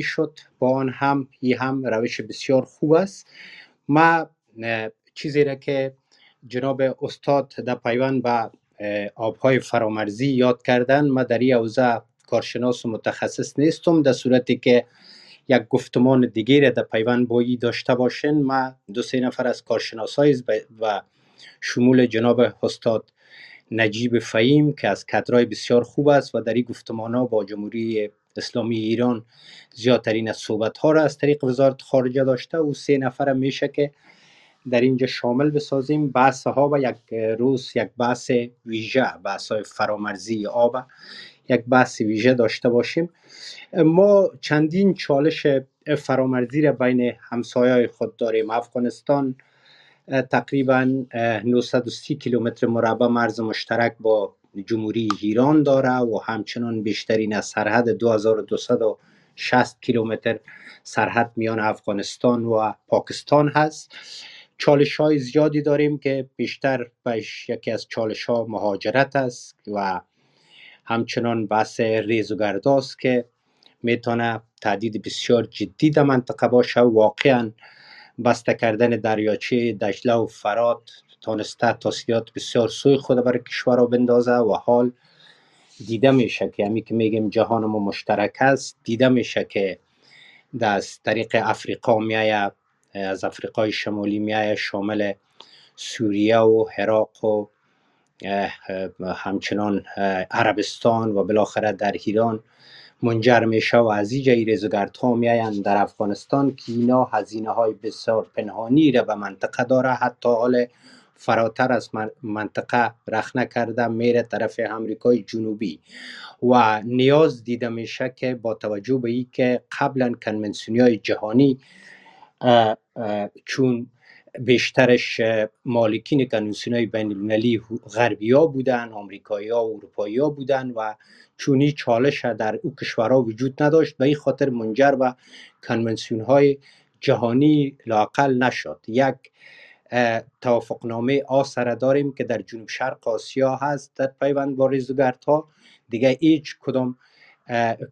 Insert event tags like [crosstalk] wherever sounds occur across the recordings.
شد. با آن هم ای هم روش بسیار خوب است. ما چیزی را که جناب استاد در پیوند به آبهای فرامرزی یاد کردن ما در این حوزه کارشناس و متخصص نیستم. در صورتی که یک گفتمان دیگه را در پیوند بایی داشته باشین ما دو سه نفر از کارشناس و شمول جناب استاد نجیب فهیم که از کدرای بسیار خوب است و در این گفتمان ها با جمهوری اسلامی ایران زیادترین از صحبت ها را از طریق وزارت خارجه داشته و سه نفر میشه که در اینجا شامل بسازیم. بحث ها و یک روز یک بحث ویژه بحث های فرامرزی آب یک بحث ویژه داشته باشیم. ما چندین چالش فرامرزی را بین همسایه خود داریم. افغانستان تقریبا 930 کیلومتر مربع مرز مشترک با جمهوری ایران داره و همچنان بیشترین از سرحد 2260 کیلومتر سرحد میان افغانستان و پاکستان هست. چالش های زیادی داریم که بیشتر بهش یکی از چالش ها مهاجرت است و همچنان بحث ریزوگرداست که می‌تونه تهدید بسیار جدی در منطقه باشه. واقعا بسته کردن دریاچه دجله و فرات تانسته تاسیات بسیار سوی خود برای کشورها بندازه و حال دیده میشه که همی که میگیم جهان ما مشترک است دیده میشه که از طریق افریقا میایه از افریقای شمالی میایه شامل سوریه و عراق و همچنان عربستان و بالاخره در ایران منجر میشه و از اینجا ریزگرد ها میایند در افغانستان که اینا هزینه های بسیار پنهانی را به منطقه داره حتی حال فراتر از منطقه رخنه کرده میره طرف امریکای جنوبی. و نیاز دیده میشه که با توجه به ای که قبلا کنونسیونی های جهانی چون بیشترش مالکین کنونسیون های بین المللی غربی ها بودن آمریکایی ها و اروپایی ها بودن و چونی چالش در او کشورها وجود نداشت به این خاطر منجر به کنونسیون های جهانی لاقل نشد. یک توافقنامه آسره داریم که در جنوب شرق آسیا هست در پیوند با ها دیگه هیچ کدام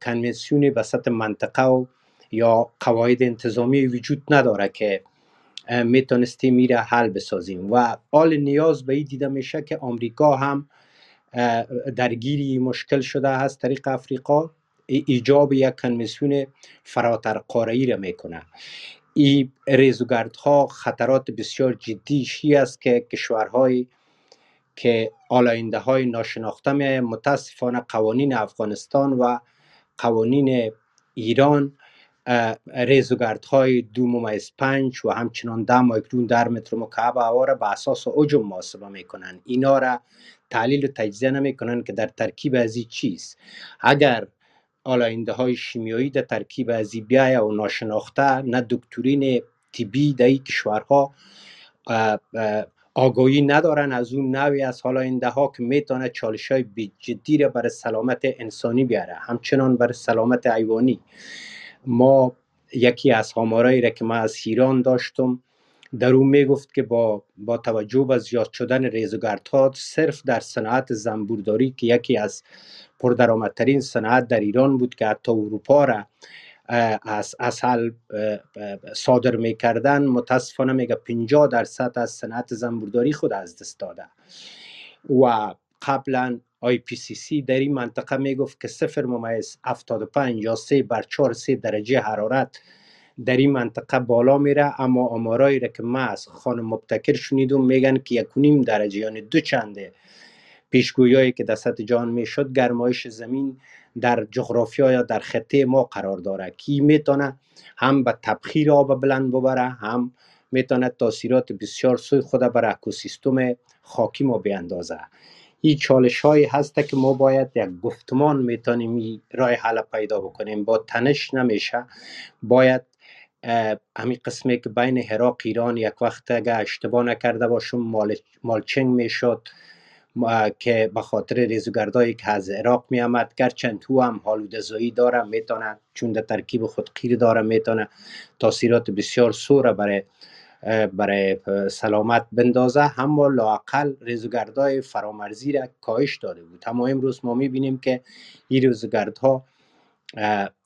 کنونسیونی وسط منطقه و یا قواعد انتظامی وجود نداره که می‌تونستیم میره حل بسازیم. و حال نیاز به این دیده میشه که آمریکا هم درگیری مشکل شده هست طریق افریقا. ایجاب یک کنویسیون فراتر قاره را می‌کنه. این ریزوگردها خطرات بسیار جدیشی است که کشورهای که آلاینده های ناشناخته متاسفانه قوانین افغانستان و قوانین ایران های دو ممیز پنج و همچنان ده مایکرون در متر مکعب هوا را به اساس عجم محاسبه می‌کنن اینا را تحلیل و تجزیه نمی‌کنن که در ترکیب از چیست. اگر آلاینده های شیمیایی در ترکیب از بیای و ناشناخته نه دکترین تیبی در کشورها آگاهی ندارن. از اون نوی از آلاینده ها که می‌تونه چالش های جدی را برای سلامت انسانی بیاره همچنان برای سلامت حیوانی. ما یکی از همارایی را که ما از ایران داشتم در اون می‌گفت که با, با توجه به زیاد شدن ریزگردها صرف در صنعت زنبورداری که یکی از پردرآمدترین صنعت در ایران بود که حتی اروپا را از اصل صادر می‌کردن متاسفانه میگه 50 درصد از صنعت زنبورداری خود از دست داده. و قبلا IPCC در این منطقه می‌گفت که صفر ممیز 75 یا 3 بر 4 3 درجه حرارت در این منطقه بالا میره. اما آمارایی را که ما از خانم مبتکر شنیدم میگن که یکونیم درجه یعنی دو چنده پیشگویایی که در سطح جهان می‌شد گرمایش زمین در جغرافیا یا در خطه ما قرار داره. کی می‌تونه هم به تبخیر آب بلند ببره هم می‌تونه تاثیرات بسیار سوی خود بر اکوسیستم خاکی ما بیندازه این چالش هایی هست که ما باید یک گفتمان می‌تونیم رای حل پیدا بکنیم. با تنش نمیشه. باید همین قسمی که بین عراق ایران یک وقت اگه اشتباه نکرده باشم مال مالچنگ می‌شد. که به خاطر ریزگردایی که از عراق می آمد گرچند تو هم زایی داره می‌تونه چون در ترکیب خود قیر داره می‌تونه تاثیرات بسیار سوره برای برای سلامت بندازه. اما لاقل ریزگردهای فرامرزی را کاهش داده بود. اما امروز ما می‌بینیم که این ریزگردها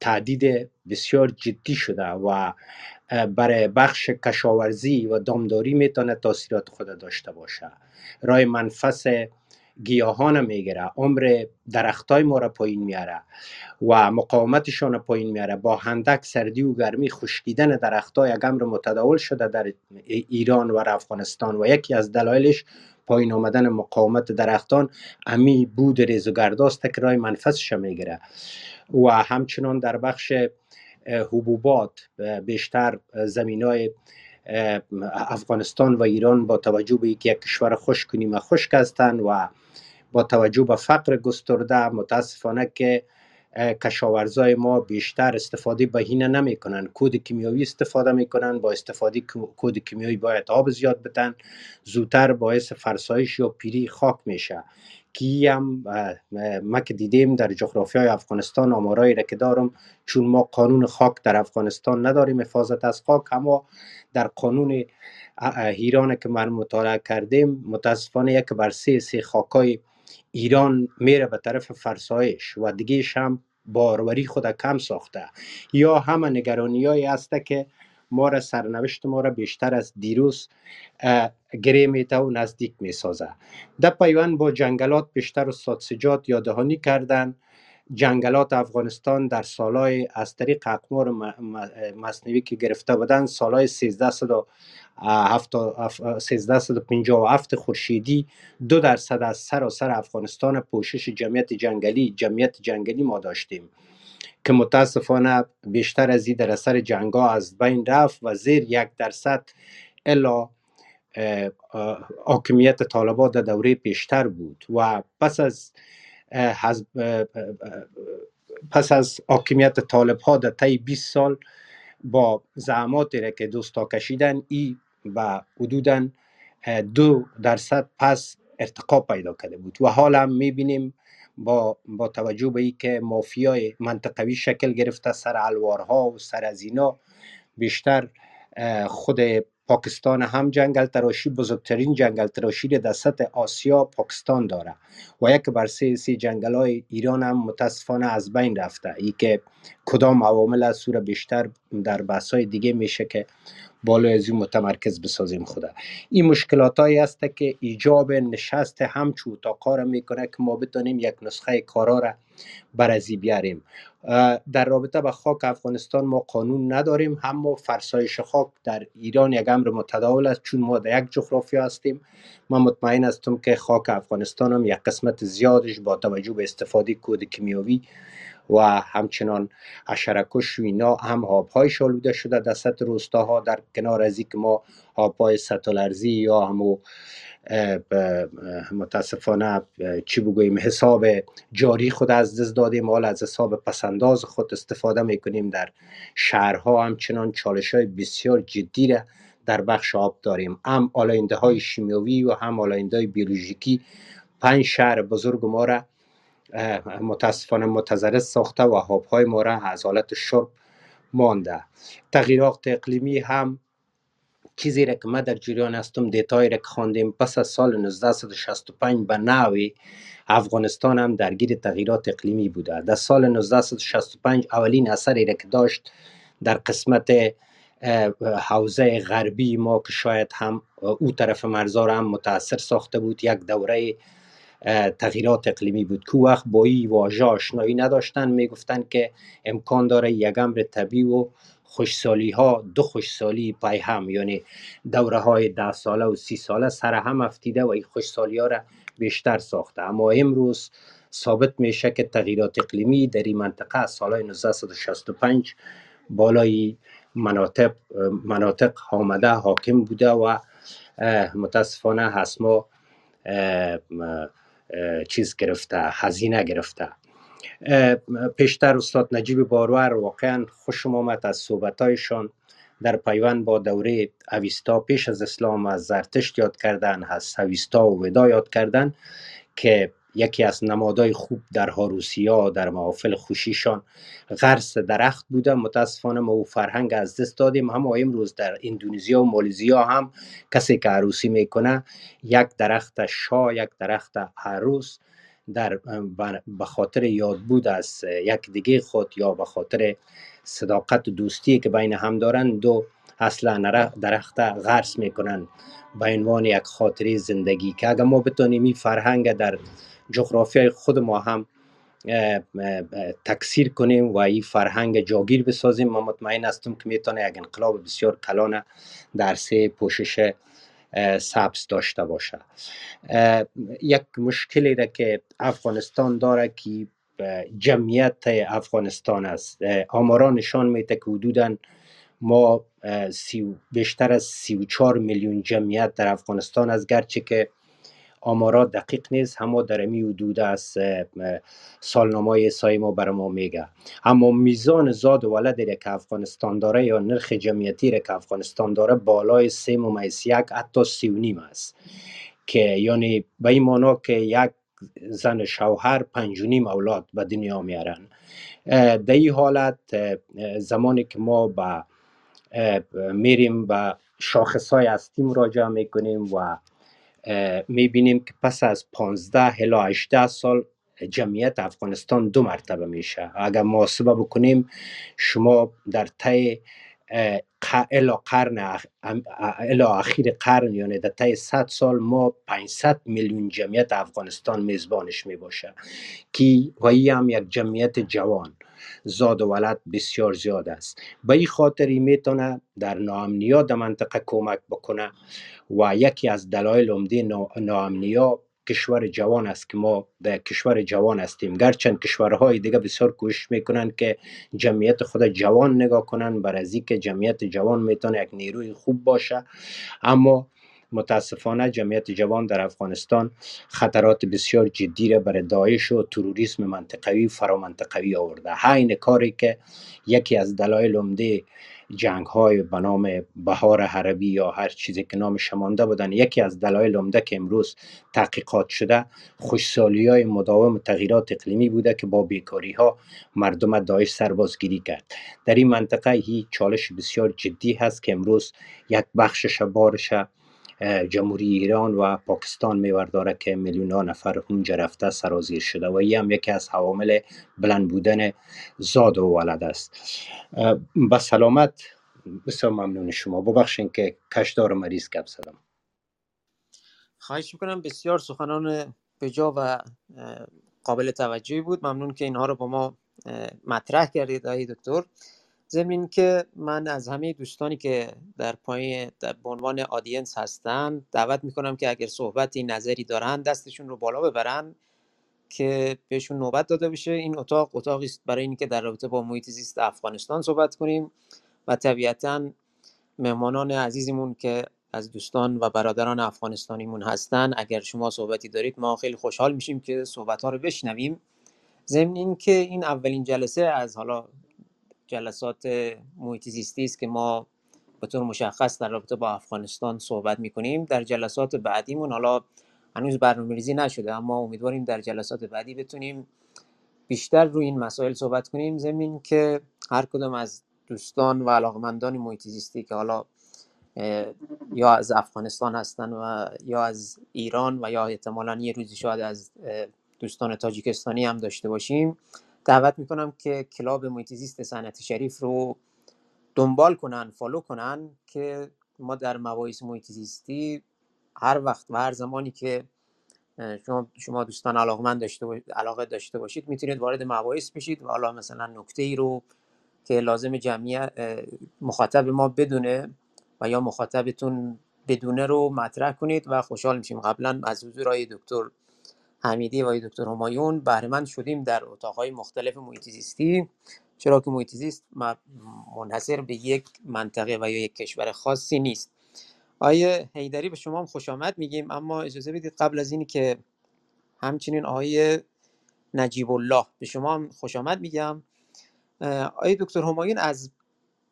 تعدید بسیار جدی شده و برای بخش کشاورزی و دامداری می‌تونه تاثیرات خود داشته باشه. رای منفس گیاهان می‌گیره عمر درختای ما را پایین میاره و مقاومتشان پایین میاره با هندک سردی و گرمی خشکیدن درختای یک متداول شده در ایران و افغانستان و یکی از دلایلش پایین آمدن مقاومت درختان امی بود ریز و گرداست که رای منفسش می‌گیره. و همچنان در بخش حبوبات بیشتر زمین های افغانستان و ایران با توجه به یک کشور خشک و خشک هستند و با توجه به فقر گسترده متاسفانه که کشاورزای ما بیشتر استفاده به هینه نمی‌کنن. کود کیمیاوی استفاده می‌کنن. با استفاده کود کیمیاوی باید آب زیاد بدن. زودتر باعث فرسایش یا پیری خاک میشه. کی هم ما که دیدیم در جغرافی های افغانستان آمارایی را که دارم چون ما قانون خاک در افغانستان نداریم حفاظت از خاک اما در قانون ایران که من مطالعه کردیم متاسفانه یک بر سه سه خاکای ایران میره به طرف فرسایش و دیگه هم باروری خود کم ساخته. یا همه نگرانی هایی هست که ما را سرنوشت ما را بیشتر از دیروز گره میته و نزدیک می‌سازه. در پیوند با جنگلات بیشتر استاد سجاد یادهانی کردن جنگلات افغانستان در سالهای از طریق اقمار مصنوی که گرفته بودن سالهای 1357 خورشیدی دو درصد از سراسر افغانستان پوشش جمعیت جنگلی جمعیت جنگلی ما داشتیم. که متاسفانه بیشتر از این در اثر جنگا از بین رفت و زیر یک درصد الا حاکمیت طالبان در دوره پیشتر بود. و پس از پس از حاکمیت طالب ها در طی 20 سال با زعماتی را که دوستا کشیدن ای و حدودا دو درصد پس ارتقا پیدا کرده بود. و حالا هم می‌بینیم با, با توجه به که مافیای منطقوی شکل گرفته سر الوارها و سر از بیشتر خود پاکستان هم جنگل تراشی بزرگترین جنگل تراشی در سطح آسیا پاکستان داره. و یک بر سه سی جنگل های ایران هم متاسفانه از بین رفته. ای که کدام عوامل از سور بیشتر در بحث های دیگه میشه که بالای از این متمرکز بسازیم خدا. این مشکلات هایی است که ایجاب نشست همچو تا کار می‌کنه که ما بتونیم یک نسخه کارا را برازی بیاریم. در رابطه با خاک افغانستان ما قانون نداریم اما فرسایش خاک در ایران یک امر متداول است چون ما در یک جغرافیا هستیم. من مطمئن هستم که خاک افغانستان هم یک قسمت زیادش با توجه به استفاده کود کیمیاوی و همچنان اشرکش و اینا هم آبهای شالوده شده در سطح روستاها در کنار از که ما آبهای ستالرزی یا همو متاسفانه چی بگوییم حساب جاری خود از دست دادیم. حال از حساب پسنداز خود استفاده می‌کنیم. در شهرها همچنان چالش های بسیار جدی را در بخش آب داریم. هم آلاینده های شیمیوی و هم آلاینده های بیولوژیکی. پنج شهر بزرگ ما را متاسفانه متضرر ساخته و آبهای ما را از حالت شرب مانده. تغییرات اقلیمی هم چیزی را که ما در جریان هستم دیتایی را که خواندیم. پس از سال 1965 به نوی افغانستان هم درگیر تغییرات اقلیمی بوده. در سال 1965 اولین اثری را که داشت در قسمت حوزه غربی ما که شاید هم او طرف مرزا هم متاثر ساخته بود یک دوره تغییرات اقلیمی بود. که وقت با این واژه آشنایی نداشتن. می‌گفتن که امکان داره یک امر طبیعی و خوشسالی ها دو خوشسالی پای هم یعنی دوره های ده ساله و سی ساله سر هم افتیده و این خوشسالی ها را بیشتر ساخته. اما امروز ثابت میشه که تغییرات اقلیمی در این منطقه از سال 1965 بالای مناطق مناطق آمده حاکم بوده و متاسفانه هسما چیز گرفته هزینه گرفته. پیشتر استاد نجیب بارور واقعا خوشم آمد از صحبتایشان در پیوند با دوره اویستا پیش از اسلام از زرتشت یاد کردن از اویستا و ودا یاد کردن که یکی از نمادهای خوب در هاروسیا در محافل خوشیشان غرس درخت بوده. متاسفانه ما او فرهنگ از دست دادیم. اما امروز در اندونزیا و مالیزیا هم کسی که عروسی می‌کنه یک درخت شاه یک درخت عروس. در به خاطر یاد بود از یک دیگه خود یا به خاطر صداقت و دوستی که بین هم دارند دو اصلا درخت غرس می‌کنن به عنوان یک خاطره زندگی که اگر ما بتونیم این فرهنگ در جغرافیای خود ما هم تکثیر کنیم و این فرهنگ جاگیر بسازیم ما مطمئن هستم که می‌تونه یک انقلاب بسیار کلان در سه پوشش سبز داشته باشه. یک مشکلی را که افغانستان داره که جمعیت افغانستان است. آماران نشان میده که حدودا ما بیشتر از 34 میلیون جمعیت در افغانستان است. گرچه که آمارات دقیق نیست اما در امی حدود از سالنامه سای ما بر ما میگه. اما میزان زاد ولد که افغانستان داره یا نرخ جمعیتی که افغانستان داره بالای سه ممیز یک حتی سی و نیم است. که یعنی به این مانا که یک زن شوهر پنج و نیم اولاد به دنیا میارن. در این حالت زمانی که ما به میریم و شاخص های هستی مراجعه می‌کنیم و می‌بینیم که پس از 15 الی 18 سال جمعیت افغانستان دو مرتبه میشه. اگر محاسبه بکنیم شما در طی الا قرن الا اخیر قرن یعنی در طی 100 سال ما 500 میلیون جمعیت افغانستان میزبانش می‌باشه که و هم یک جمعیت جوان. زاد و ولد بسیار زیاد است. به این خاطری می‌تونه در ناامنیا در منطقه کمک بکنه و یکی از دلایل عمده ناامنیا کشور جوان است که ما در کشور جوان هستیم. گرچند کشورهای دیگه بسیار کوشش می‌کنن که جمعیت خود جوان نگاه کنن بر از که جمعیت جوان می‌تونه یک نیروی خوب باشه. اما متاسفانه جمعیت جوان در افغانستان خطرات بسیار جدی را برای داعش و تروریسم منطقوی فرامنطقوی آورده. همین کاری که یکی از دلایل عمده جنگ های به نام بهار عربی یا هر چیزی که نام شمانده بودن یکی از دلایل عمده که امروز تحقیقات شده خوشسالی های مداوم تغییرات اقلیمی بوده که با بیکاری ها مردم داعش سربازگیری کرد. در این منطقه هی چالش بسیار جدی هست که امروز یک بخشش بارش جمهوری ایران و پاکستان میور داره که میلیون ها نفر اونجا رفته سرازیر شده و این هم یکی از حوامل بلند بودن زاد و ولد است. با سلامت بسیار ممنون شما. ببخشین که کشدار مریض گپ زدم. خواهش می‌کنم. بسیار سخنان بجا و قابل توجهی بود. ممنون که اینها رو با ما مطرح کردید آقای دکتر. ضمن که من از همه دوستانی که در پایین به عنوان آدینس هستن دعوت می‌کنم که اگر صحبتی نظری دارن دستشون رو بالا ببرن که بهشون نوبت داده بشه. این اتاق اتاقی است برای اینکه در رابطه با محیط زیست افغانستان صحبت کنیم و طبیعتا مهمانان عزیزمون که از دوستان و برادران افغانستانیمون هستن. اگر شما صحبتی دارید ما خیلی خوشحال میشیم که صحبت ها رو بشنویم. ضمن اینکه این اولین جلسه از حالا جلسات محیط زیستی است که ما به طور مشخص در رابطه با افغانستان صحبت می‌کنیم. در جلسات بعدیمون حالا هنوز برنامه ریزی نشده اما امیدواریم در جلسات بعدی بتونیم بیشتر روی این مسائل صحبت کنیم. زمین که هر کدام از دوستان و علاقمندان محیط زیستی که حالا یا از افغانستان هستن و یا از ایران و یا احتمالا یه روزی شاید از دوستان تاجیکستانی هم داشته باشیم. دعوت می‌کنم که کلاب محیط زیست صنعت شریف رو دنبال کنن فالو کنن که ما در مباحث محیط زیستی هر وقت و هر زمانی که شما شما دوستان علاقمند داشته علاقه داشته باشید می‌تونید وارد مباحث بشید و حالا مثلا نکته ای رو که لازم جمعیت مخاطب ما بدونه و یا مخاطبتون بدونه رو مطرح کنید و خوشحال میشیم. قبلا از حضور دکتر حمیدی و دکتر همایون بهرهمند شدیم در اتاقهای مختلف محیط زیستی. چرا که محیط زیست منحصر به یک منطقه و یا یک کشور خاصی نیست. آیه هیدری به شما هم خوش آمد میگیم اما اجازه بدید قبل از اینی که همچنین آقای نجیب الله به شما هم خوش آمد میگم. آیه دکتر همایون از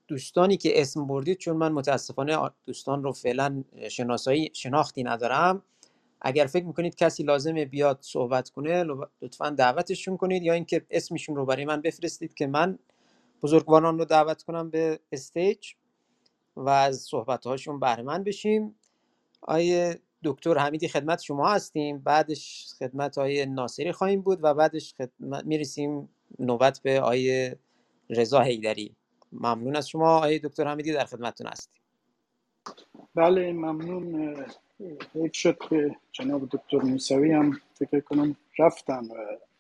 دوستانی که اسم بردید چون من متاسفانه دوستان رو فعلا شناسایی شناختی ندارم اگر فکر می‌کنید کسی لازمه بیاد صحبت کنه لطفا دعوتشون کنید یا اینکه اسمشون رو برای من بفرستید که من بزرگواران رو دعوت کنم به استیج و از صحبت هاشون بهره بشیم. آیه دکتر حمیدی خدمت شما هستیم. بعدش خدمت آقای ناصری خواهیم بود و بعدش خدمت می‌رسیم نوبت به آقای رضا حیدری. ممنون از شما. آقای دکتر حمیدی در خدمتتون هستیم. بله ممنون. حیف شد که جناب دکتر موسوی هم فکر کنم رفتن و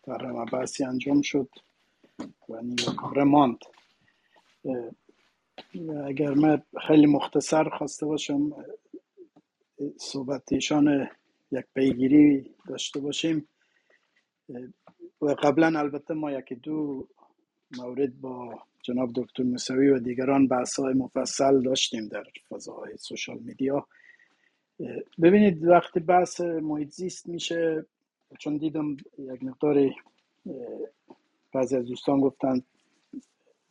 در بحثی انجام شد و نیمه اگر من خیلی مختصر خواسته باشم صحبت ایشان یک پیگیری داشته باشیم. و قبلا البته ما یکی دو مورد با جناب دکتر موسوی و دیگران بحث های مفصل داشتیم در فضاهای سوشال میدیا. ببینید وقتی بحث محیط میشه چون دیدم یک مقدار بعضی از دوستان گفتن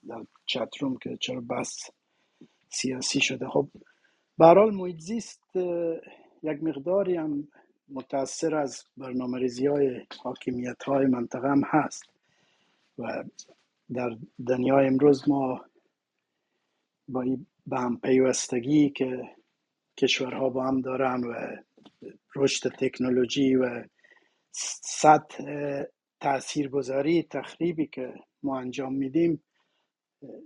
در چتروم که چرا بحث سیاسی شده. خب برحال محیط زیست یک مقداری هم متاثر از برنامه ریزی های حاکمیت های منطقه هم هست. و در دنیای امروز ما با به هم پیوستگی که کشورها با هم دارن و رشد تکنولوژی و سطح تاثیرگذاری تخریبی که ما انجام میدیم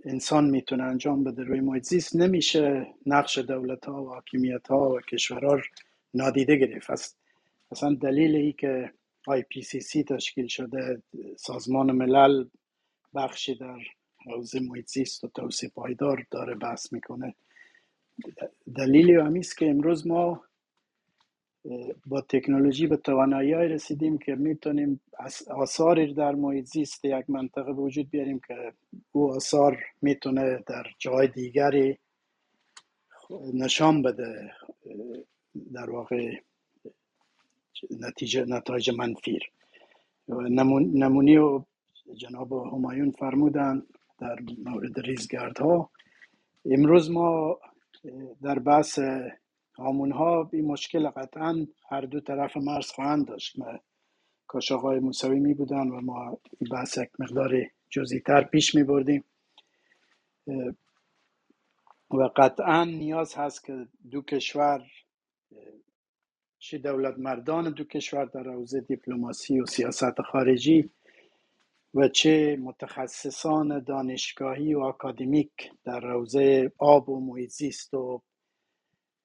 انسان می‌تونه انجام بده. روی محیط زیست نمیشه نقش دولت ها و حاکمیت ها و کشورها نادیده گرفت. اصلا دلیل ای که سی تشکیل شده سازمان ملل بخشی در حوزه محیط زیست و توسعه پایدار داره بحث می‌کنه. دلیلی همیست که امروز ما با تکنولوژی به توانایی رسیدیم که می‌تونیم آثاری در محیط زیست یک منطقه به وجود بیاریم که او آثار می‌تونه در جای دیگری نشان بده در واقع نتیجه نتایج منفیر نمونی و جناب همایون فرمودن در مورد ریزگردها. امروز ما در بحث همون ها این مشکل قطعا هر دو طرف مرز خواهند داشت. کاش آقای موسوی می بودن و ما این بحث یک مقدار جزئی تر پیش می بردیم. و قطعا نیاز هست که دو کشور چه دولت مردان دو کشور در حوزه دیپلماسی و سیاست خارجی و چه متخصصان دانشگاهی و اکادمیک در حوزه آب و محیط و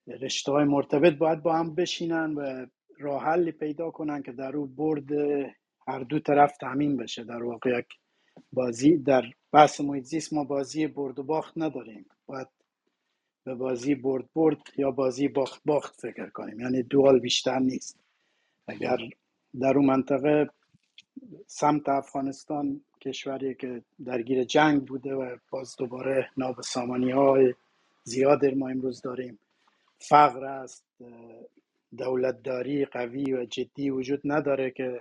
رشته های مرتبط باید با هم بشینن و راه حلی پیدا کنن که در او برد هر دو طرف تامین بشه. در واقع یک بازی در بحث محیط زیست ما بازی برد و باخت نداریم. باید به بازی برد برد یا بازی باخت باخت فکر کنیم. یعنی دوال بیشتر نیست. اگر در اون منطقه سمت افغانستان کشوری که درگیر جنگ بوده و باز دوباره نابسامانی های زیاد ما امروز داریم. فقر است دولتداری قوی و جدی وجود نداره که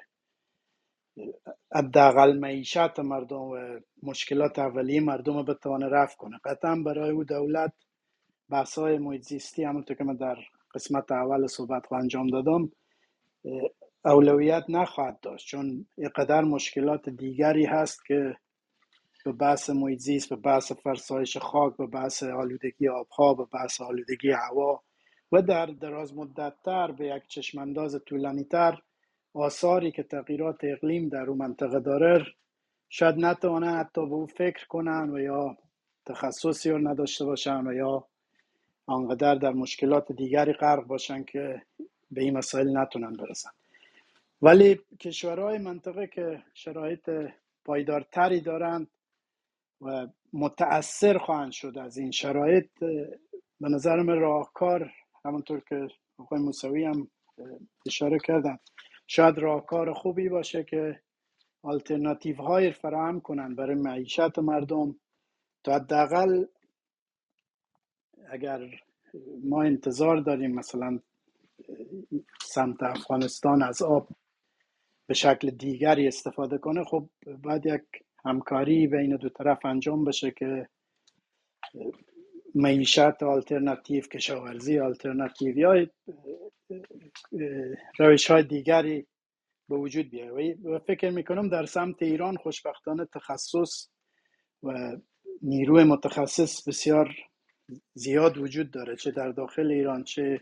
حداقل معیشت مردم و مشکلات اولیه مردم رو بتوانه رفت کنه. قطعا برای او دولت بحث های محیط زیستی همونطور که من در قسمت اول صحبت رو انجام دادم اولویت نخواهد داشت چون قدر مشکلات دیگری هست که به بحث محیط به بحث فرسایش خاک به بحث آلودگی آبها به بحث آلودگی هوا و در دراز مدت تر به یک چشمانداز طولانی تر آثاری که تغییرات اقلیم در اون منطقه داره شاید نتوانه حتی به او فکر کنن و یا تخصصی رو نداشته باشن و یا آنقدر در مشکلات دیگری غرق باشن که به این مسائل نتونن برسن ولی کشورهای منطقه که شرایط پایدارتری دارند و متأثر خواهند شد از این شرایط به نظر من راهکار همونطور که آقای موسوی هم اشاره کردن شاید راهکار خوبی باشه که آلترناتیو های فراهم کنن برای معیشت مردم تا حداقل اگر ما انتظار داریم مثلا سمت افغانستان از آب به شکل دیگری استفاده کنه خب باید یک همکاری بین دو طرف انجام بشه که معیشت آلترناتیو کشاورزی آلترناتیو یا روش های دیگری به وجود بیاره. و فکر می‌کنم در سمت ایران خوشبختانه تخصص و نیروی متخصص بسیار زیاد وجود داره چه در داخل ایران چه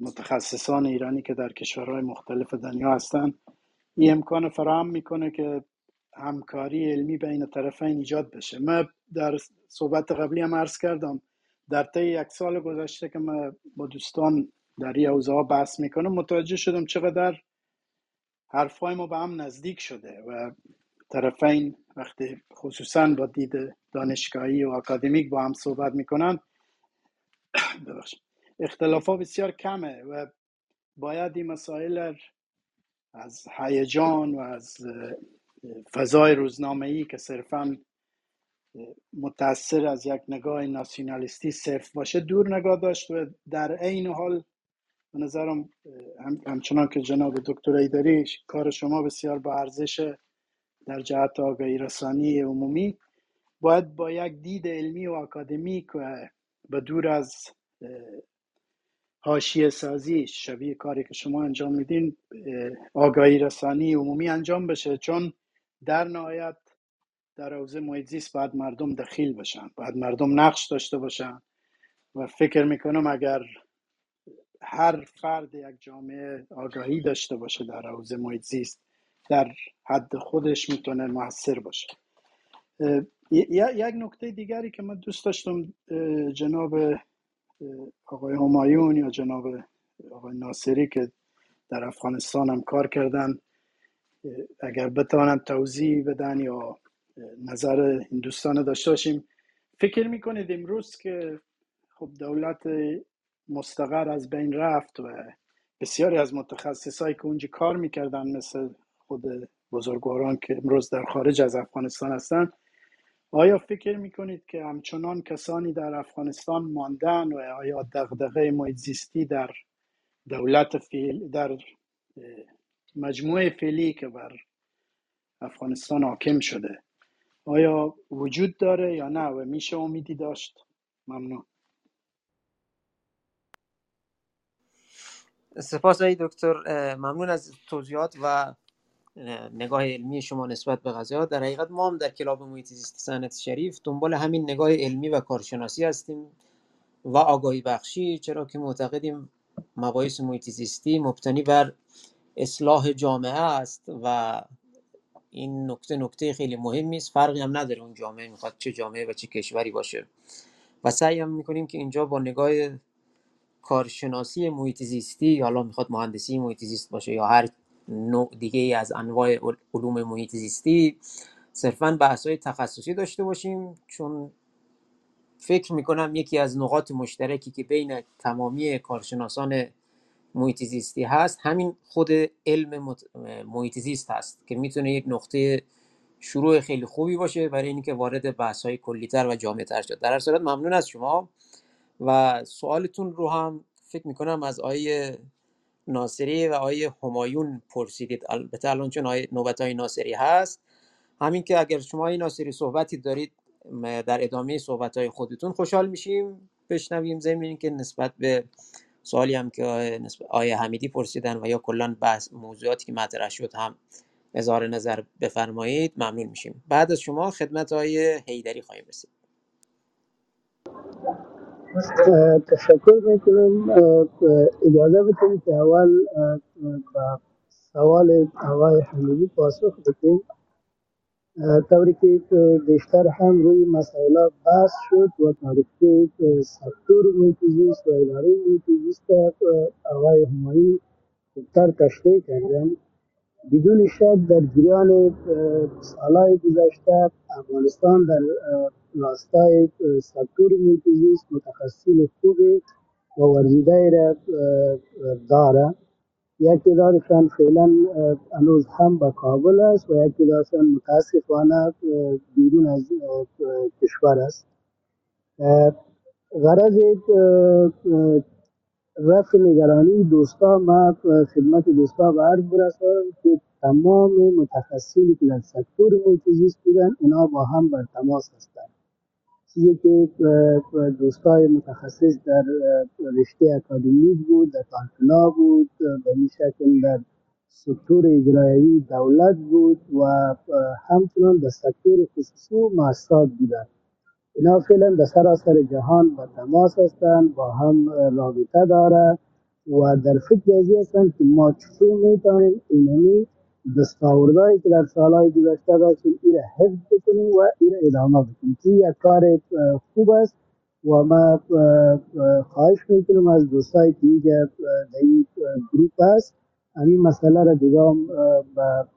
متخصصان ایرانی که در کشورهای مختلف دنیا هستند این امکان فراهم می‌کنه که همکاری علمی بین طرفین ایجاد بشه. من در صحبت قبلی هم عرض کردم در طی یک سال گذشته که من با دوستان در این حوزه بحث می‌کنم متوجه شدم چقدر حرفای ما به هم نزدیک شده و طرفین وقتی خصوصا با دید دانشگاهی و اکادمیک با هم صحبت می‌کنن اختلاف ها بسیار کمه و باید این مسائل از هیجان و از فضای روزنامه ای که صرفا متاثر از یک نگاه ناسیونالیستی صرف باشه دور نگاه داشت و در عین حال به نظرم همچنان که جناب دکتر ایداری کار شما بسیار با ارزش در جهت آگاهی رسانی عمومی باید با یک دید علمی و اکادمیک و به دور از حاشیه سازی شبیه کاری که شما انجام میدین آگاهی رسانی عمومی انجام بشه. چون در نهایت در حوزه محیط زیست باید مردم دخیل بشن باید مردم نقش داشته باشن. و فکر می‌کنم اگر هر فرد یک جامعه آگاهی داشته باشه در حوزه محیط زیست در حد خودش می‌تونه موثر باشه. یک نکته دیگری که من دوست داشتم جناب آقای همایون یا جناب آقای ناصری که در افغانستان هم کار کردن اگر بتوانند توضیح بدن یا نظر این دوستان داشته باشیم. فکر می‌کنید امروز که خب دولت مستقر از بین رفت و بسیاری از متخصصایی که اونجا کار می‌کردن مثل خود بزرگواران که امروز در خارج از افغانستان هستند آیا فکر می‌کنید که همچنان کسانی در افغانستان ماندن و آیا دغدغه محیط در دولت فیل در مجموعه فعلی که بر افغانستان حاکم شده آیا وجود داره یا نه و میشه امیدی داشت؟ ممنون. سپاس دکتر ممنون از توضیحات و نگاه علمی شما نسبت به غذا در حقیقت ما هم در کلاب محیط زیست صنعت شریف دنبال همین نگاه علمی و کارشناسی هستیم و آگاهی بخشی چرا که معتقدیم مباحث محیط زیستی مبتنی بر اصلاح جامعه است و این نکته نکته خیلی مهمی است. فرقی هم نداره اون جامعه می‌خواد چه جامعه و چه کشوری باشه. و سعی هم می‌کنیم که اینجا با نگاه کارشناسی محیط زیستی حالا می‌خواد مهندسی محیط زیست باشه یا هر نوع دیگه ای از انواع علوم محیط زیستی صرفا بحث های تخصصی داشته باشیم چون فکر می‌کنم یکی از نقاط مشترکی که بین تمامی کارشناسان محیط زیستی هست همین خود علم محیط زیست هست که می‌تونه یک نقطه شروع خیلی خوبی باشه برای اینکه وارد بحث های کلیتر و جامعتر شد. در هر صورت ممنون از شما و سوالتون رو هم فکر می‌کنم از آیه ناصری و آیه همایون پرسیدید. البته الان چون آیه نوبت های ناصری هست. همین که اگر شما آیه ناصری صحبتی دارید در ادامه صحبت های خودتون خوشحال میشیم. بشنویم ضمن که نسبت به سوالی هم که آیه حمیدی پرسیدن و یا کلا بحث موضوعاتی که مطرح شد هم اظهار نظر بفرمایید ممنون میشیم. بعد از شما خدمت آیه هیدری خواهیم رسید. تشکر می‌کنم اجازه بدیم که اول با سوال آقای حمیدی پاسخ بدیم. طوری که بیشتر هم روی مسائل بحث شد و تعریفی سکتور محیط و اداره محیط زیست آقای همایی خوبتر تشریح کردن. بدون شک در جریان سالهای گذشته افغانستان در راستای سکتور محیط متخصصین خوبی و ورزیده را داره. یکی دارشان فعلا هنوز هم به کابل است و یکی دارشان متاسفانه بیرون از کشور است. غرض رفع نگرانی دوستا ما خدمت دوستا به عرض برسانم که تمام متخصصینی که در سکتور محیط زیست بودن اینا با هم بر تماس هستند. چیزی که دوستای متخصص در رشته اکادمیک بود در کانتنا بود به این شکل در سکتور اجرایی دولت بود و همچنان در سکتور خصوصی و مؤسسات بودند اینا فعلا در سراسر جهان با تماس هستند با هم رابطه داره و در فکر ازی هستند که ما چطور می‌تونیم اینمی دستاوردهایی که در سالهای گذشته داشتیم ایره حفظ بکنیم و ایره ادامه بدیم که یک کار خوب است و ما خواهش می‌کنم از دوستایی که اینجا در این گروپ هست همین مسئله را دیگام به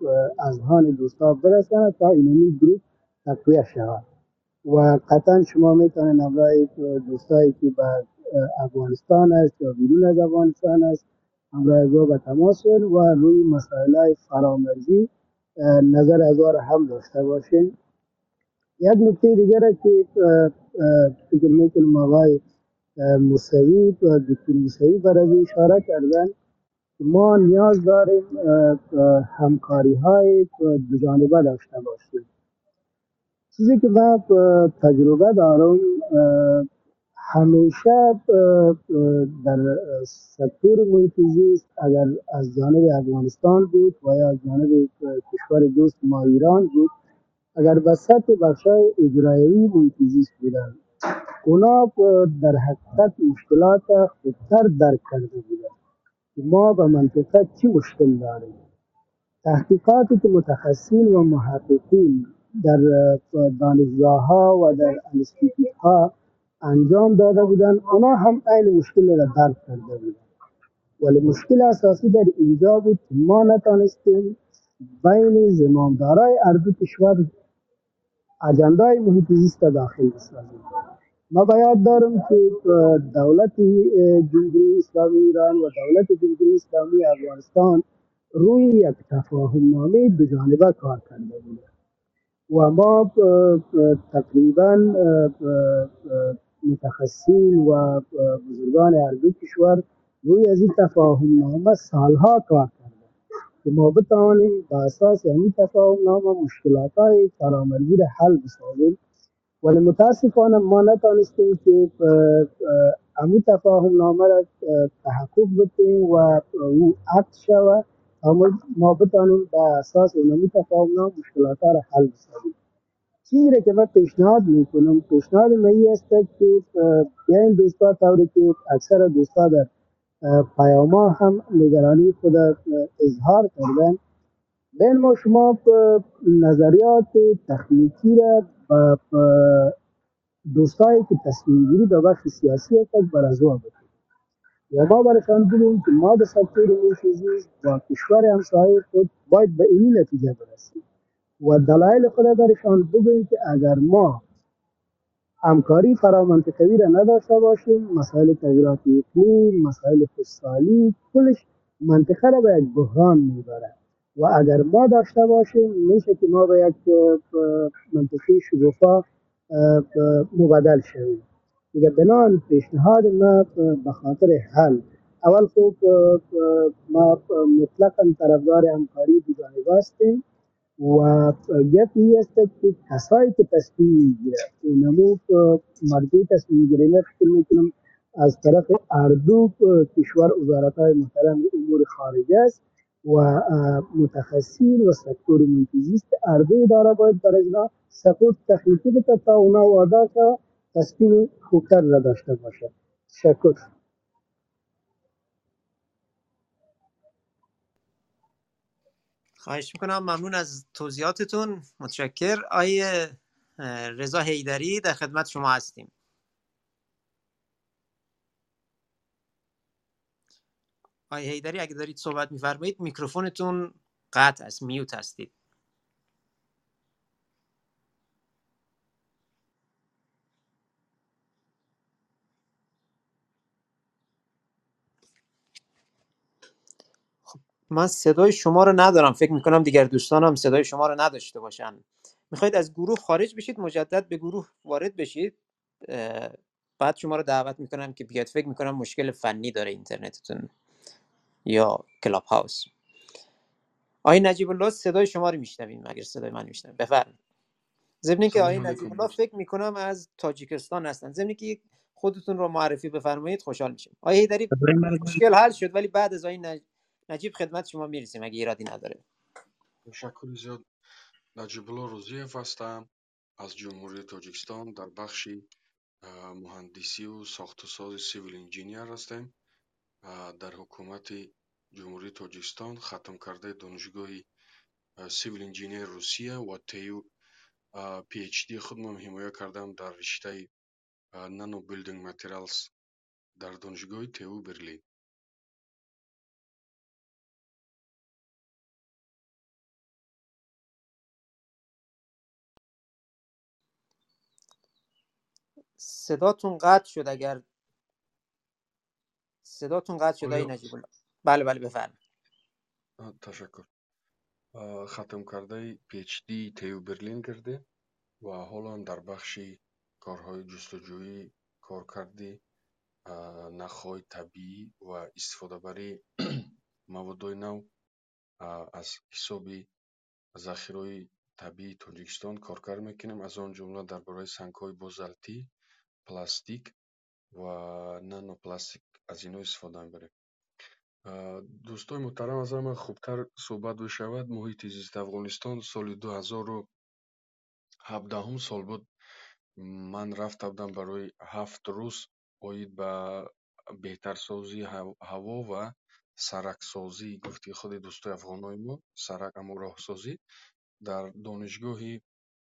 اذهان دوستا برساند تا اینمی گروپ تقویه شود. و قطعا شما می‌تونید همراه دوستایی که به افغانستان است یا بیرون از افغانستان است همراه به تماس و روی مسائل فرامرزی نظر از را هم داشته باشین یک نکته دیگر که فکر می‌کنم آقای موسوی دکتر موسوی برای اشاره کردن ما نیاز داریم همکاری های دو جانبه داشته باشیم. چیزی که من تجربه دارم همیشه در سکتور محیط اگر از جانب افغانستان بود و یا از جانب کشور دوست ما ایران بود اگر به سطح بخشای اجرایی محیط زیست بودن اونا در حقیقت مشکلات خودتر درک کرده بودن. ما به منطقه چی مشکل داریم؟ تحقیقات که متخصصین و محققین در دانشگاه و در انستیتوت ها انجام داده بودند اونا هم این مشکل را درک کرده بودند ولی مشکل اساسی در اینجا بود ما نتانستیم بین زمامدارای اردو کشور اجندای محیط زیست داخل بسازیم. ما باید دارم که دولت جمهوری اسلامی ایران و دولت جمهوری اسلامی افغانستان روی یک تفاهم نامه دو جانبه کار کرده بودند. و ما تقریبا متخصصین و بزرگان هر دو کشور روی از این تفاهم نامه سالها کار کردن که ما بتوانیم با اساس این تفاهم نامه مشکلات های را حل بسازیم. ولی متاسفانه ما نتانستیم که امو تفاهم نامه را تحقق بتیم و او عقد شود. ما بتانیم با اساس اونمی تفاهم نامه مشکلات را حل بسازیم. را که من پیشنهاد می‌کنم. پیشنهاد من این است که بیاین دوستا طوری که اکثر دوستا در پیاما هم نگرانی خود اظهار کردن. بین ما شما نظریات تخنیکی را دوستایی که تصمیم گیری به بخش سیاسی هستند بر از بکنیم و ما برشان بگیم که ما به سکتور موشیزی و کشور همسایه خود باید به این نتیجه برسیم. و دلایل خود درشان بگوییم که اگر ما همکاری فرامنطقوی را نداشته باشیم مسائل تغییرات اقلیم مسائل خودسالی کلش منطقه را به یک بحران می‌بره و اگر ما داشته باشیم میشه که ما به یک منطقه شگوفا مبدل شویم. دیگه بنان پیشنهاد ما به خاطر حل. اول خوب ما مطلقا طرفدار همکاری دو جانبه هستیم. و گپ این است که کسایی که تصمیم می‌گیره. اونمو مرجع تصمیم می‌گیره. نه فکر می‌کنم از طرف اردو کشور وزارت های محترم امور خارجه است و متخصصین و سکتور محیط اردو اداره باید برای اینا سپورت تخنیکی بده تا اونا وعده تصمیم خوبتر داشته باشه. تشکر خواهش می‌کنم. ممنون از توضیحاتتون. متشکر آیه رضا حیدری در خدمت شما هستیم. آیه حیدری اگه دارید صحبت میفرمایید میکروفونتون قطع است میوت هستید. من صدای شما رو ندارم. فکر می‌کنم دیگر دوستان هم صدای شما رو نداشته باشن. می‌خواید از گروه خارج بشید مجدد به گروه وارد بشید. بعد شما رو دعوت می‌کنم که بیاد. فکر می‌کنم مشکل فنی داره اینترنتتون یا کلاب هاوس آقای نجیب الله صدای شما رو میشنویم مگر صدای من میشنویم بفرمایید. ضمن که آقای نجیب الله فکر می‌کنم از تاجیکستان هستن. ضمن که خودتون رو معرفی بفرمایید خوشحال میشیم. آقای هیدری مشکل حل شد ولی بعد از آقای نجیب наҷиб хидмати шумо мерасем агар ироде надоред ташаккури зиёд. Наҷибулло рӯзиев ҳастам. Аз ҷумҳурии тоҷикистон дар бахши муҳандисию сохтусози сивил инжинер ҳастем. Дар ҳукумати ҷумҳурии тоҷикистон хатмкардаи донишгоҳи сивил инжинер русия ва тею phd худмам ҳимоя кардаам дар риштаи nano building materials дар донишгоҳи теу берлин صداتون قطع شد اگر صداتون قطع شد آقای نجیب الله. بله بله بفرمایید. تشکر. ختم کرده پیچ دی تیو برلین کرده و حالا در بخشی کارهای جستجویی کار کرده نخوای طبیعی و استفاده برای [clears throat] موادوی نو. از حساب ذخیرهای طبیعی تاجیکستان کارکر می‌کنیم از آن جمله در برای سنگهای بازالتی. Пластик ва нанопластик аз инҳо истифода мебарем. Дӯстони муҳтарам аз ҳама хубтар суҳбат бишавад муҳити зисти афғонистон соли ду ҳазору ҳабдаҳум сол буд. Ман рафта будам барои ҳафт рӯз оид ба беҳтарсозии ҳаво ва сараксозӣ. Гуфти худи дӯстои афғонои мо сарак ҳамо роҳсозӣ дар донишгоҳи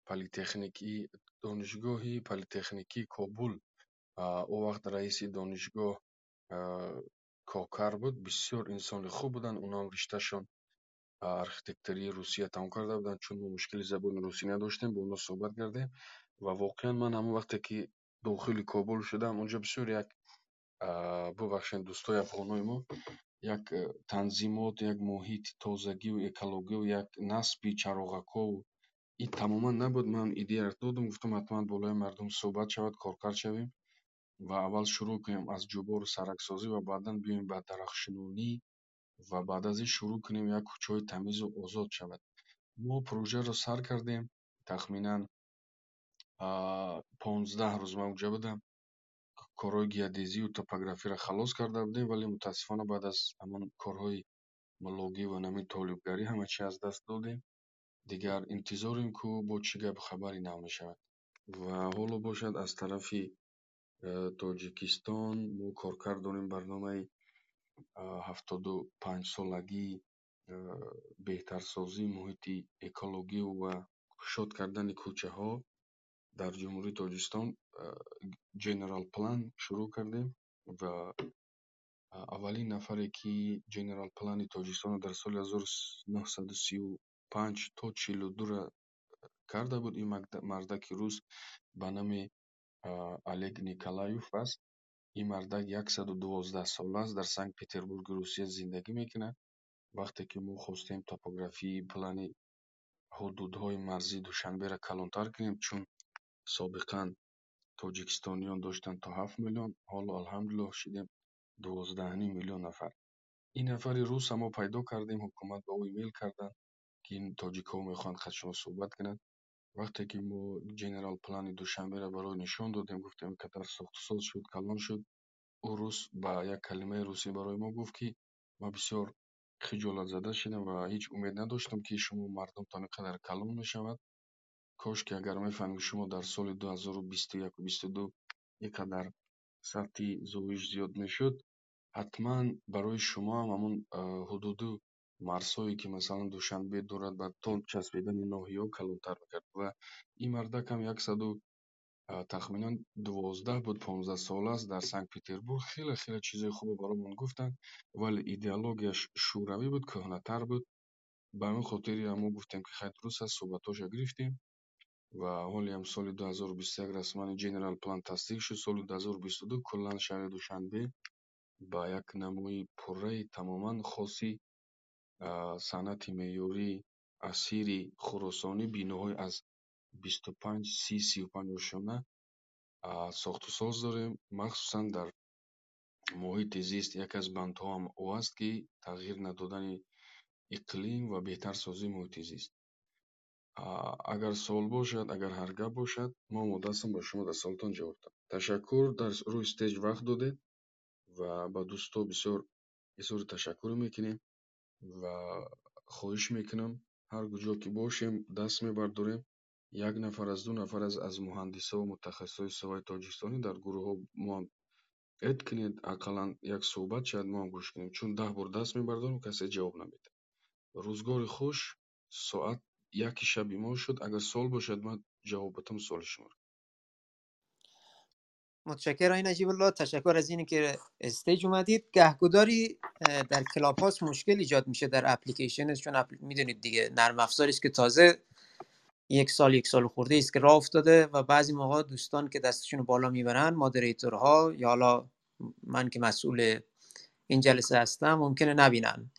политехникӣ донишгоҳи политехникии кобул. О вақт раиси донишгоҳ кокар буд. Бисёр инсони хуб буданд онҳоам риштаашон архитектории русия тамом карда буданд чун мо мушкили забони русӣ надоштем бо онҳо суҳбат кардем ва воқеан ман ҳамон вақте ки дохили кобул шудам онҷо бисёр як бубахшед дӯстои афғонои мо як танзимот як муҳити тозагиву экологиву як насби чароғакову ин тамоман набуд ман идея додам гуфтам ҳатман болои мардум суҳбат шавад коркар шавем ва аввал шурӯъ кунем. Аз ҷубору сараксозӣ ва баъдан биёем ба дарахшинонӣ ва баъд аз ин шурӯъ кунем як кӯчаҳои тамизу озод шавад. Мо проҷаро сар кардем тахминан понздаҳ рӯз ман онҷа будам. Корҳои геодезию топографиро халос карда будем вале мутаассифона баъд аз ҳамон корҳои логӣ ва намин толибгарӣ ҳама чи аз даст додем дигар интизорем ку бо чӣ гап хабари нав мешавад ва ҳоло бошад аз тарафи тоҷикистон. Мо коркар дорем барномаи ҳафтоду панҷсолагии беҳтарсозии муҳити экологиву ва кушод кардани кӯчаҳо. Дар ҷумҳурии тоҷикистон general plan шурӯъ кардем ва аввалин нафаре ки general плани тоҷикистонро дар соли ҳазору нуҳсаду сию панҷ то чилу дура карда буд. Ин мардаки рус ба нами олег николаев аст. Ин мардак яксаду дувоздаҳ сола аст. Дар санкт петербурги русия зиндагӣ мекунад. Вақте ки мо хостем топографии плани ҳудудҳои марзии душанберо калонтар кунем чун собиқан тоҷикистониён доштанд то ҳафт миллион ҳоло алҳамдулиллоҳ шудем дувоздаҳним миллион нафар. Ин нафари руса мо пайдо кардем. Ҳукумат ба ӯ имейл карданд ки ин тоҷикҳо мехоҳанд хат шумо суҳбат кунанд. Вақте ки мо ҷенерал плани душанберо барои нишон додем гуфтем инқадар сохтусоз шуд калон шуд ӯ рус ба як калимаи русӣ барои мо гуфт ки ман бисёр хиҷолатзада шудам ва ҳеҷ умед надоштам ки шумо мардумтон инқадар калон мешавад. Кошки агар мефаҳмем шумо дар соли ду ҳазору бисту яку бисту ду ин қадар сатҳи зоиш зиёд мешуд ҳатман барои шумоам ҳамон ҳудуду марзҳое ки масалан душанбе дорад ба то часпидани ноҳияҳо калонтар мекард ва ин мардакам яксаду тахминан дувоздаҳ буд понздаҳсола аст дар санкт петербург хеле хеле чизҳои хубро баромон гуфтанд вале идеологияш шӯравӣ буд кӯҳнатар буд. Ба ҳамин хотири мо гуфтем ки хай дуруст аст суҳбатҳояшро гирифтем. Ва ҳолиам соли ду ҳазору бисту як расман general план тасдиқ шуд. Соли ду ҳазору бисту ду куллан шаҳри душанбе ба як намуи пурраи тамоман хоси санъати меъёрии асири хуросонӣ биноҳои аз бисту панҷ си сию панҷ ошона сохтусоз дорем. Махсусан дар муҳити зист яке аз бандҳоам ӯ аст ки тағйир надодани иқлим ва беҳтарсозии муҳити зист агар суол бошад агар ҳар гап бошад мо омода ҳастам ба шумо дар суолатон ҷавоб диҳам ташаккур дар рӯи стеҷ вақт додед ва ба дӯсто бисёр изҳори ташаккур мекунем ва хоҳиш мекунам. Ҳар куҷо ки бошем даст мебардорем. Як нафар аз ду нафар аз муҳандисову мутахассисои соҳаи тоҷикистонӣ дар гурӯҳҳо мо эд кинед ақаллан як суҳбат шояд мо ҳам гӯш кунем. Чун даҳ бор даст мебардорем касе ҷавоб намедиҳад рӯзгори хуш соат яки шаби мо шуд. Агар суол бошад ман ҷавоб батам суоли шуморо متشکر آقای نجیب الله. تشکر از اینی که stage اومدید. گهگداری در کلاب هاوس مشکل ایجاد میشه در اپلیکیشن چون. می‌دونید دیگه نرم افزاری است که تازه یک سال یک سال خورده است که راه افتاده و بعضی موقع دوستان که دستشون بالا می‌برن moderator ها یا حالا من که مسئول این جلسه هستم ممکنه نبینن.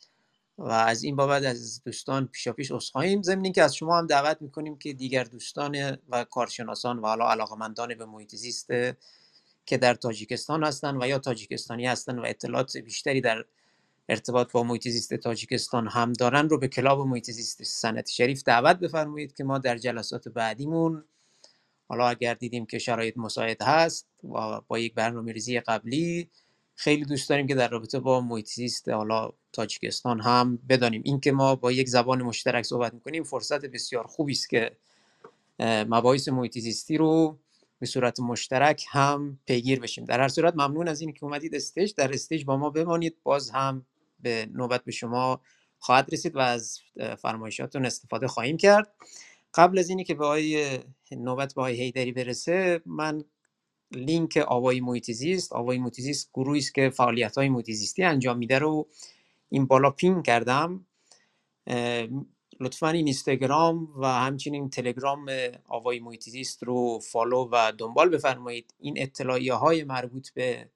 و از این بابت از دوستان پیشا پیش عذرخواهیم. ضمن که از شما هم دعوت می‌کنیم که دیگر دوستان و کارشناسان و حالا علاقمندان به محیط زیست که در تاجیکستان هستند و یا تاجیکستانی هستند و اطلاعات بیشتری در ارتباط با محیط زیست تاجیکستان هم دارن رو به کلاب محیط زیست سنتی شریف دعوت بفرمایید که ما در جلسات بعدیمون حالا اگر دیدیم که شرایط مساعد هست و با یک برنامه ریزی قبلی خیلی دوست داریم که در رابطه با محیط زیست حالا تاجیکستان هم بدانیم. اینکه ما با یک زبان مشترک صحبت می‌کنیم فرصت بسیار خوبی است که مباحث محیط زیستی رو به صورت مشترک هم پیگیر بشیم. در هر صورت ممنون از این که اومدید stage. در stage با ما بمانید. باز هم به نوبت به شما خواهد رسید و از فرمایشاتون استفاده خواهیم کرد. قبل از اینی که به آقای نوبت به آقای حیدری برسه من لینک آوای محیط زیست آوای محیط زیست گروهی است که فعالیت های انجام میده رو این بالا pin کردم. لطفا این اینستاگرام و همچنین تلگرام آوای محیط زیست رو follow و دنبال بفرمایید. این اطلاعیه های مربوط به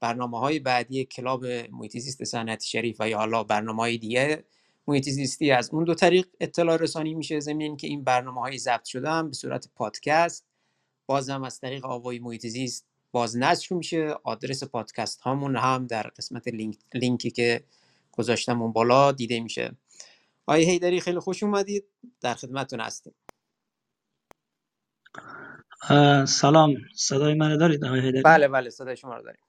برنامه های بعدی club محیط زیست صنعتی شریف و یا حالا برنامه های دیگه محیط زیستی از اون دو طریق اطلاع رسانی میشه. ضمن که این برنامه های ضبط شده هم به صورت پادکست. بازم از طریق آوای محیط زیست باز نشر میشه. آدرس پادکست هامون هم در قسمت لینک، لینکی که گذاشتم اون بالا دیده میشه. آقای هیدری خیلی خوش اومدید. در خدمتتون هستیم. سلام. صدای من دارید آقای هیدری؟ بله بله صدای شما رو داریم.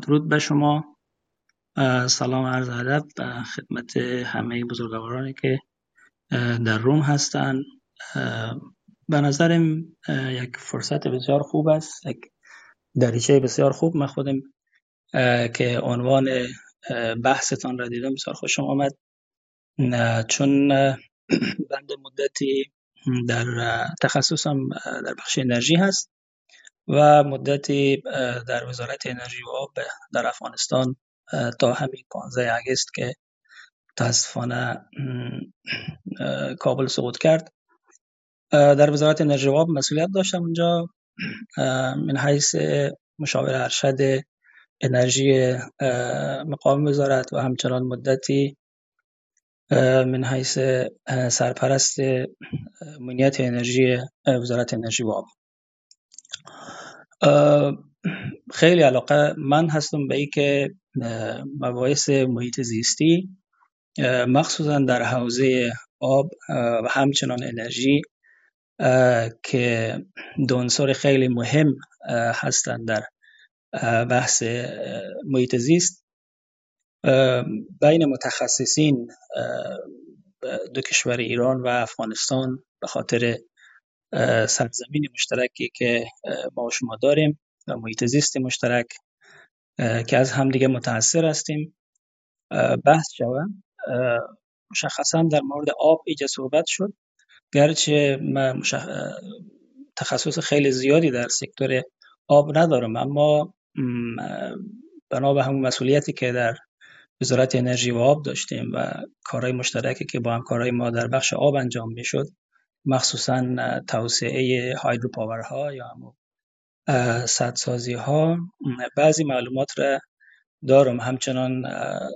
درود به شما. سلام عرض ادب خدمت همه بزرگوارانی که در روم هستند به نظرم یک فرصت بسیار خوب است یک دریچه بسیار خوب. من خودم که عنوان بحثتان را دیدم. بسیار خوشم آمد. چون اه، [clears throat] بنده مدتی در تخصصم در بخش انرژی هست و مدتی در وزارت انرژی و آب در افغانستان تا همین 15 اگست که متاسفانه اه، کابل سقوط کرد. در وزارت انرژی و آب مسئولیت داشتم اونجا. من حیث مشاور ارشد انرژی مقام وزارت و همچنان مدتی من حیث سرپرست امنیت انرژی وزارت انرژی و آب. خیلی علاقه من هستم به این که مباحث محیط زیستی مخصوصا در حوزه آب و همچنان انرژی که دو عنصر خیلی مهم هستند در بحث محیط زیست. بین متخصصین دو کشور ایران و افغانستان به خاطر سرزمین مشترکی که ما و شما داریم و محیط زیست مشترک که از همدیگه متاثر هستیم. بحث شود. مشخصا در مورد آب اینجا صحبت شد. گرچه من مشخ... تخصص خیلی زیادی در سکتور آب ندارم اما بنا به همون مسئولیتی که در وزارت انرژی و آب داشتیم و کارهای مشترکی که با همکارای ما در بخش آب انجام می‌شد مخصوصا توسعه هایدروپاورها یا اه، سدسازی ها بعضی معلومات را دارم. همچنان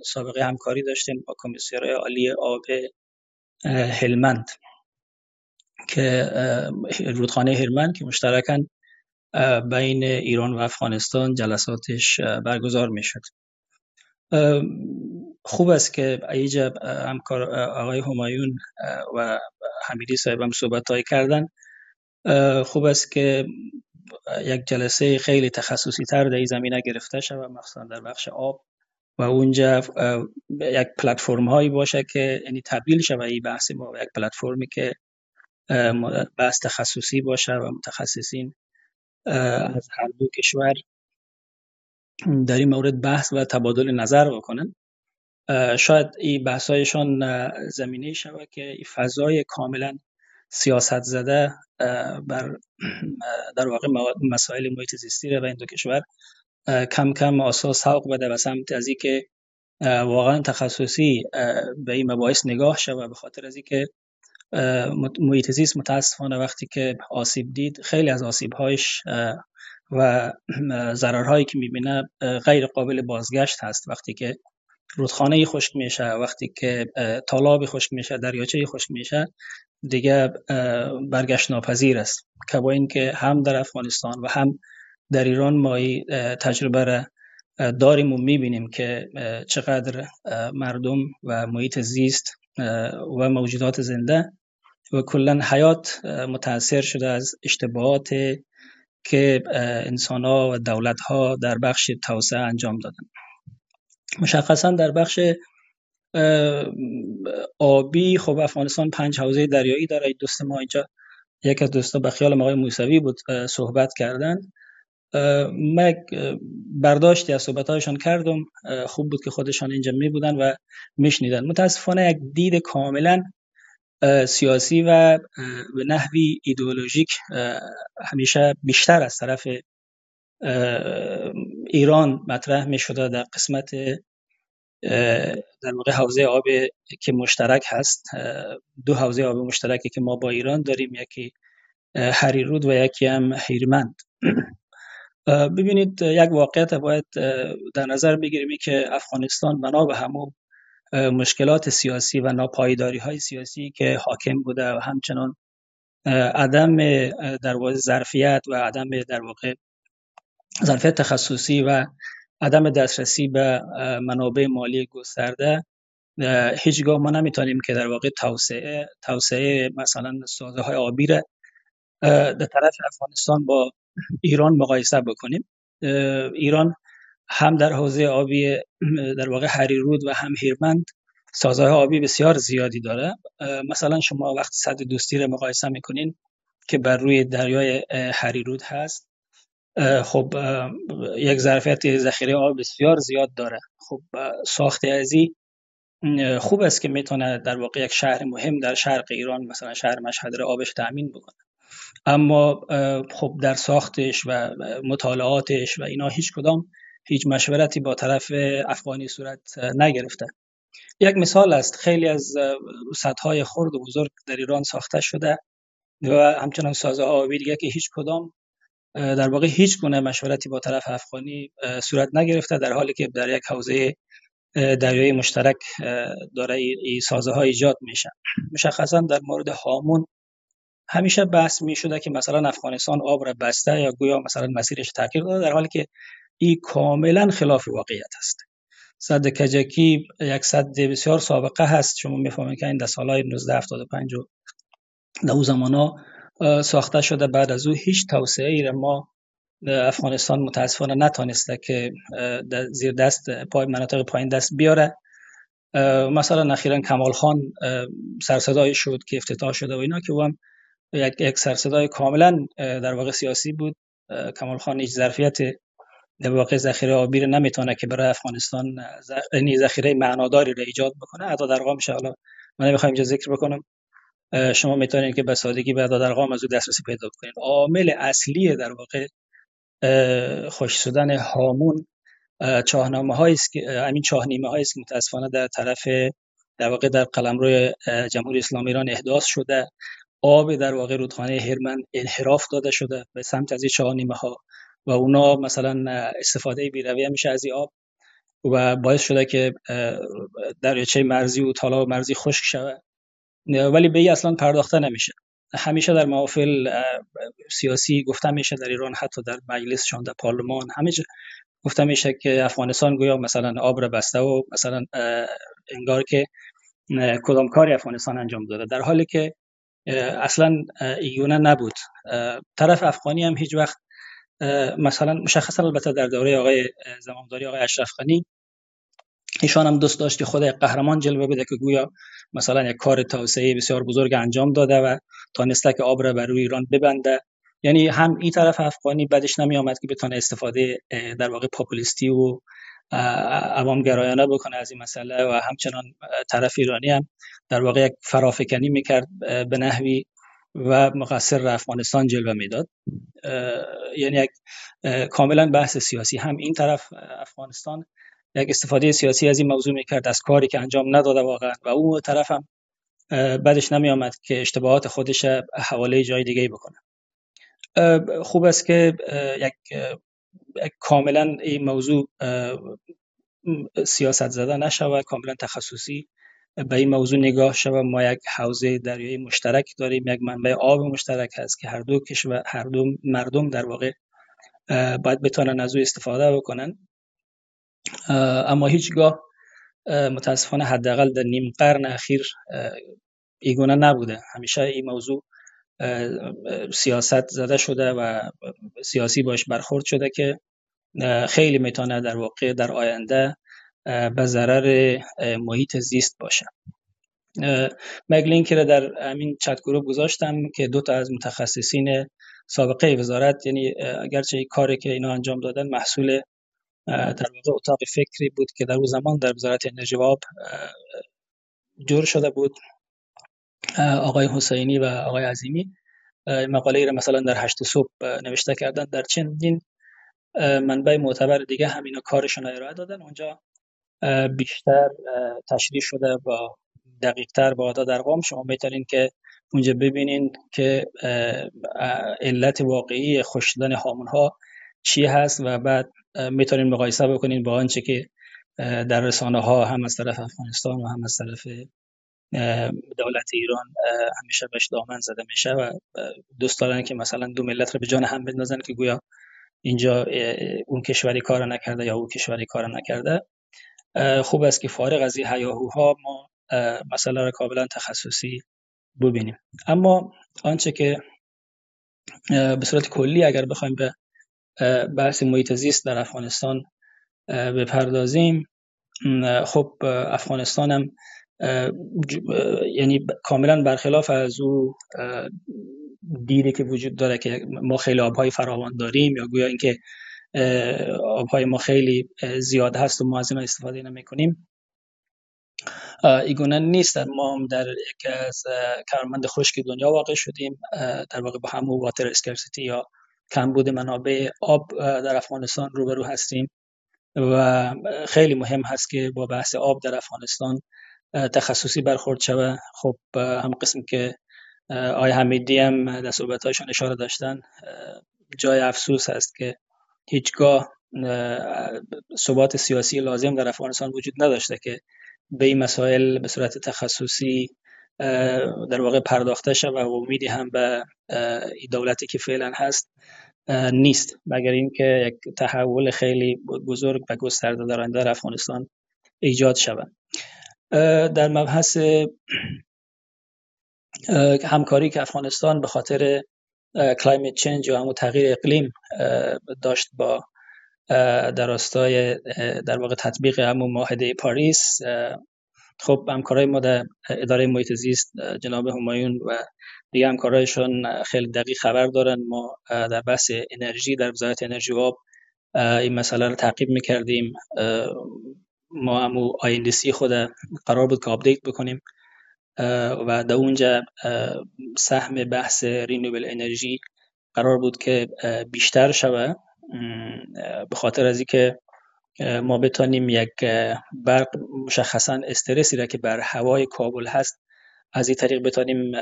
سابقه همکاری داشتیم با کمیسیون عالی آب هلمند که رودخانه هلمند که مشترکاً بین ایران و افغانستان جلساتش برگزار می‌شد. خوب است که ایجا همکار آقای همایون و حمیدی صاحب هم صحبت های کردن خوب است که یک جلسه خیلی تخصصی تر در این زمینه گرفته شود مخصوصا در بخش آب. و اونجا یک پلتفرم هایی باشه که یعنی تبدیل شود این بحث ما یک پلتفرمی که بحث تخصصی باشه و متخصصین از هر دو کشور در این مورد بحث و تبادل نظر بکنن شاید این بحثایشان زمینه شود که این فضای کاملا سیاست زده بر در واقع مسائل محیط زیستی و این دو کشور کم کم آسا سوق بده و سمت از که واقعا تخصصی به این مباحث نگاه شود به خاطر از اینکه محیط زیست متاسفانه وقتی که آسیب دید خیلی از آسیب هایش و ضررهایی که می‌بینه غیر قابل بازگشت هست. وقتی که رودخانه خشک میشه وقتی که تالاب خشک میشه دریاچه خشک میشه دیگه برگشت ناپذیر است. که با اینکه هم در افغانستان و هم در ایران ما تجربه را داریم و می‌بینیم که چقدر مردم و محیط زیست و موجودات زنده و کلا حیات متاثر شده از اشتباهات که انسان ها و دولت ها در بخش توسعه انجام دادن. مشخصا در بخش آبی خب افغانستان پنج حوزه دریایی داره. دوست ما اینجا یک از دوستا به خیال آقای موسوی بود صحبت کردن. من برداشتی از صحبتهایشان کردم. خوب بود که خودشان اینجا می بودن و میشنیدن. متاسفانه یک دید کاملا سیاسی و به نحوی ایدئولوژیک همیشه بیشتر از طرف ایران مطرح می شده در قسمت در واقع حوزه آب که مشترک هست. دو حوزه آب مشترکی که ما با ایران داریم یکی هریرود و یکی هم هیرمند [clears throat] ببینید یک واقعیت باید در نظر بگیریم که افغانستان بنا به همو مشکلات سیاسی و ناپایداری های سیاسی که حاکم بوده و همچنان عدم در واقع ظرفیت و عدم در واقع ظرفیت تخصصی و عدم دسترسی به منابع مالی گسترده هیچگاه ما نمی‌تونیم که در واقع توسعه توسعه مثلا سازه های آبی را در طرف افغانستان با ایران مقایسه بکنیم. ایران هم در حوزه آبی در واقع هریرود و هم هیرمند سازهای آبی بسیار زیادی داره. مثلا شما وقت صد دوستی رو مقایسه می‌کنین که بر روی دریای هریرود هست خب یک ظرفیت ذخیره آب بسیار زیاد داره. خب ساخت ازی خوب است که می‌تونه در واقع یک شهر مهم در شرق ایران مثلا شهر مشهد را آبش تأمین بکنه. اما خب در ساختش و مطالعاتش و اینا هیچ کدام هیچ مشورتی با طرف افغانی صورت نگرفته. یک مثال است خیلی از سدهای خرد و بزرگ در ایران ساخته شده و همچنان سازه آبی دیگه که هیچ کدام در واقع هیچ گونه مشورتی با طرف افغانی صورت نگرفته در حالی که در یک حوزه دریایی مشترک داره ای سازه ها ایجاد میشه. مشخصا در مورد هامون همیشه بحث می شده که مثلا افغانستان آب را بسته یا گویا مثلا مسیرش تغییر داده در حالی که این کاملا خلاف واقعیت است. صد کجکی یک صد بسیار سابقه هست. شما می‌فهمید که این در سالهای 1975 و در او زمان ساخته شده. بعد از او هیچ توسعه ای را ما افغانستان متاسفانه نتانسته که زیر دست پای مناطق پایین دست بیاره. مثلا اخیرا کمال خان سرصدای شد که افتتاح شده و اینا که هم یک, یک سرصدای کاملا در واقع سیاسی بود. کمال خان هیچ ظرفیت در واقع ذخیره آبی رو نمی‌تونه که برای افغانستان یعنی ذخیره معناداری را ایجاد بکنه عدد ارقام حالا من نمی‌خوام اینجا ذکر بکنم. شما می‌تونید که به سادگی به عدد ارقام از او دسترسی پیدا کنید عامل اصلی در واقع خوش شدن هامون چاهنامه است که همین چاهنیمه هایی است که متاسفانه در طرف در واقع در قلمرو جمهوری اسلامی ایران احداث شده. آب در واقع رودخانه هرمن انحراف داده شده به سمت از این چاهنیمه ها و اونا مثلا استفاده بیرویه میشه از این آب و باعث شده که دریاچه مرزی و تالاب مرزی خشک شود. ولی به اصلا پرداخته نمیشه. همیشه در محافل سیاسی گفته میشه در ایران حتی در مجلسشان در پارلمان همه گفته میشه که افغانستان گویا مثلا آب را بسته و مثلا انگار که کدام کاری افغانستان انجام داده. در حالی که اصلا ایونه نبود. طرف افغانی هم هیچ وقت مثلا مشخصا البته در دوره آقای زمامداری آقای اشرف غنی ایشان هم دوست داشت که خود قهرمان جلوه بده که گویا مثلا یک کار توسعه بسیار بزرگ انجام داده و تانسته که آب را بر روی ایران ببنده. یعنی هم این طرف افغانی بدش نمی آمد که بتونه استفاده در واقع پاپولیستی و عوام گرایانه بکنه از این مسئله و همچنان طرف ایرانی هم در واقع یک فرافکنی می‌کرد به نحوی و مقصر افغانستان جلوه می‌داد. یعنی یک کاملا بحث سیاسی. هم این طرف افغانستان یک استفاده سیاسی از این موضوع می‌کرد از کاری که انجام نداده واقعا. و اون طرف هم بعدش نمی آمد که اشتباهات خودش حواله جای دیگه بکنه. خوب است که یک کاملا این موضوع سیاست زده نشود کاملا تخصصی به این موضوع نگاه شود ما یک حوزه دریایی مشترک داریم یک منبع آب مشترک هست که هر دو کشور هر دو مردم در واقع باید بتونن از او استفاده بکنن. اما هیچگاه متاسفانه حداقل در نیم قرن اخیر ایگونه نبوده. همیشه این موضوع سیاست زده شده و سیاسی باش برخورد شده که خیلی می‌تونه در واقع در آینده به ضرر محیط زیست باشه. مگلینک را در همین چت گروه گذاشتم که دو تا از متخصصین سابقه وزارت یعنی اگرچه این کاری که اینا انجام دادن محصول در واقع اتاق فکری بود که در اون زمان در وزارت انرژی و آب جور شده بود. آقای حسینی و آقای عظیمی مقاله ای را مثلا در هشت صبح نوشته کردن در چندین منبع معتبر دیگه همینا کارشون ارائه دادن. اونجا بیشتر تشریح شده با دقیقتر با در ارقام شما می‌تونین که اونجا ببینین که علت واقعی خوش شدن هامون ها چی هست و بعد می‌تونین مقایسه بکنین با آنچه که در رسانه ها هم از طرف افغانستان و هم از طرف دولت ایران همیشه بهش دامن زده میشه و دوست دارن که مثلا دو ملت رو به جان هم بندازن که گویا اینجا اون کشوری کار نکرده یا اون کشوری کار نکرده. خوب است که فارغ از این هیاهوها ما مسئله را کاملا تخصصی ببینیم. اما آنچه که به صورت کلی اگر بخوایم به بحث محیط زیست در افغانستان بپردازیم خب افغانستان هم یعنی کاملا برخلاف از او دیدی که وجود داره که ما خیلی آبهای فراوان داریم یا گویا اینکه آبهای ما خیلی زیاد هست و ما از این استفاده نمی کنیم ایگونه نیست. ما هم در یک از کارمند خشک دنیا واقع شدیم. در واقع با همون واتر اسکرسیتی یا کمبود منابع آب در افغانستان روبرو هستیم. و خیلی مهم هست که با بحث آب در افغانستان تخصصی برخورد شوه. خب هم قسم که آقای حمیدی هم در صحبتهایشان اشاره داشتن جای افسوس هست که هیچگاه ثبات سیاسی لازم در افغانستان وجود نداشته که به این مسائل به صورت تخصصی در واقع پرداخته شد و امیدی هم به دولتی که فعلا هست نیست. مگر اینکه یک تحول خیلی بزرگ و گسترده در در افغانستان ایجاد شود. در مبحث همکاری که افغانستان به خاطر کلایمت چنج یا همون تغییر اقلیم داشت با در راستای در واقع تطبیق همون معاهده پاریس. خب همکارای ما در اداره محیط زیست جناب همایون و دیگه همکارایشون خیلی دقیق خبر دارن. ما در بحث انرژی در وزارت انرژی و آب این مسئله رو تعقیب می‌کردیم. ما همو آیندسی خود قرار بود که update بکنیم. و در اونجا سهم بحث renewable energy قرار بود که بیشتر شوه به خاطر از اینکه ما بتانیم یک برق مشخصا استرسی را که بر هوای کابل هست از این طریق بتانیم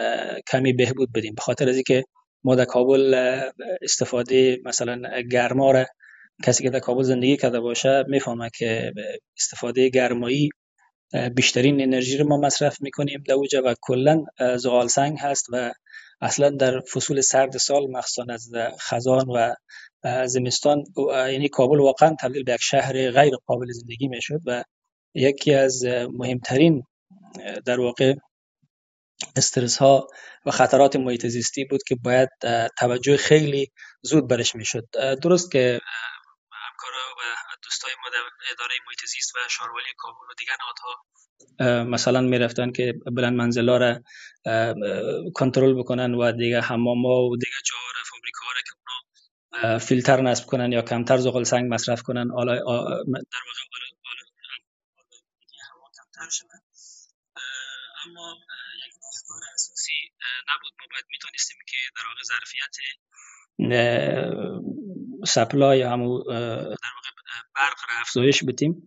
کمی بهبود بدیم. به خاطر از اینکه ما در کابل استفاده مثلا گرما را کسی که در کابل زندگی کرده باشه می‌فهمه که استفاده گرمایی بیشترین انرژی رو ما مصرف می‌کنیم در اوجه و کلا زغال سنگ هست و اصلا در فصول سرد سال مخصوصا از خزان و زمستان یعنی کابل واقعا تبدیل به یک شهر غیر قابل زندگی می‌شد و یکی از مهمترین در واقع استرس ها و خطرات محیط زیستی بود که باید توجه خیلی زود برش می‌شد. درست که همکارا و دوستای ما در اداره محیط زیست و شاروالی کابل و دیگر نهادها. مثلا می‌رفتن که بلند منزلا را کنترل بکنن و دیگه حمام و دیگه جاها را فابریکا را که اونا فیلتر نصب کنن یا کمتر زغال سنگ مصرف کنن آلا در واقع اما یک راهکار اساسی نبود. ما باید می‌تونستیم که در واقع ظرفیت supply همو در واقع برق را افزایش بدیم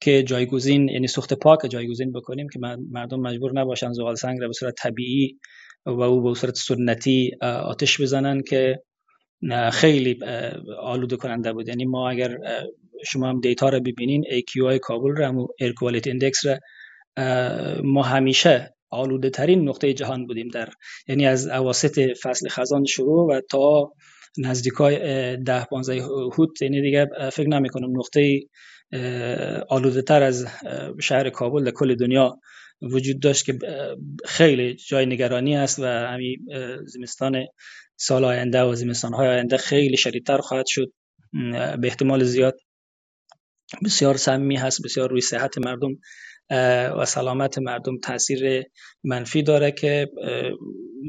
که جایگزین یعنی سوخت پاک جایگزین بکنیم که مردم مجبور نباشن زغال سنگ را به صورت طبیعی و او به صورت سنتی آتش بزنن که خیلی آلوده کننده بود. یعنی ما اگر شما هم data را ببینین AQI کابل را هم air quality index را ما همیشه آلوده ترین نقطه جهان بودیم در یعنی از اواسط فصل خزان شروع و تا نزدیکای ده 15 هوت یعنی دیگه فکر نمی کنم نقطه آلوده تر از شهر کابل در کل دنیا وجود داشت که خیلی جای نگرانی است و همین زمستان سال آینده و زمستان های آینده خیلی شدیدتر خواهد شد. به احتمال زیاد بسیار سمی هست بسیار روی صحت مردم و سلامت مردم تاثیر منفی داره که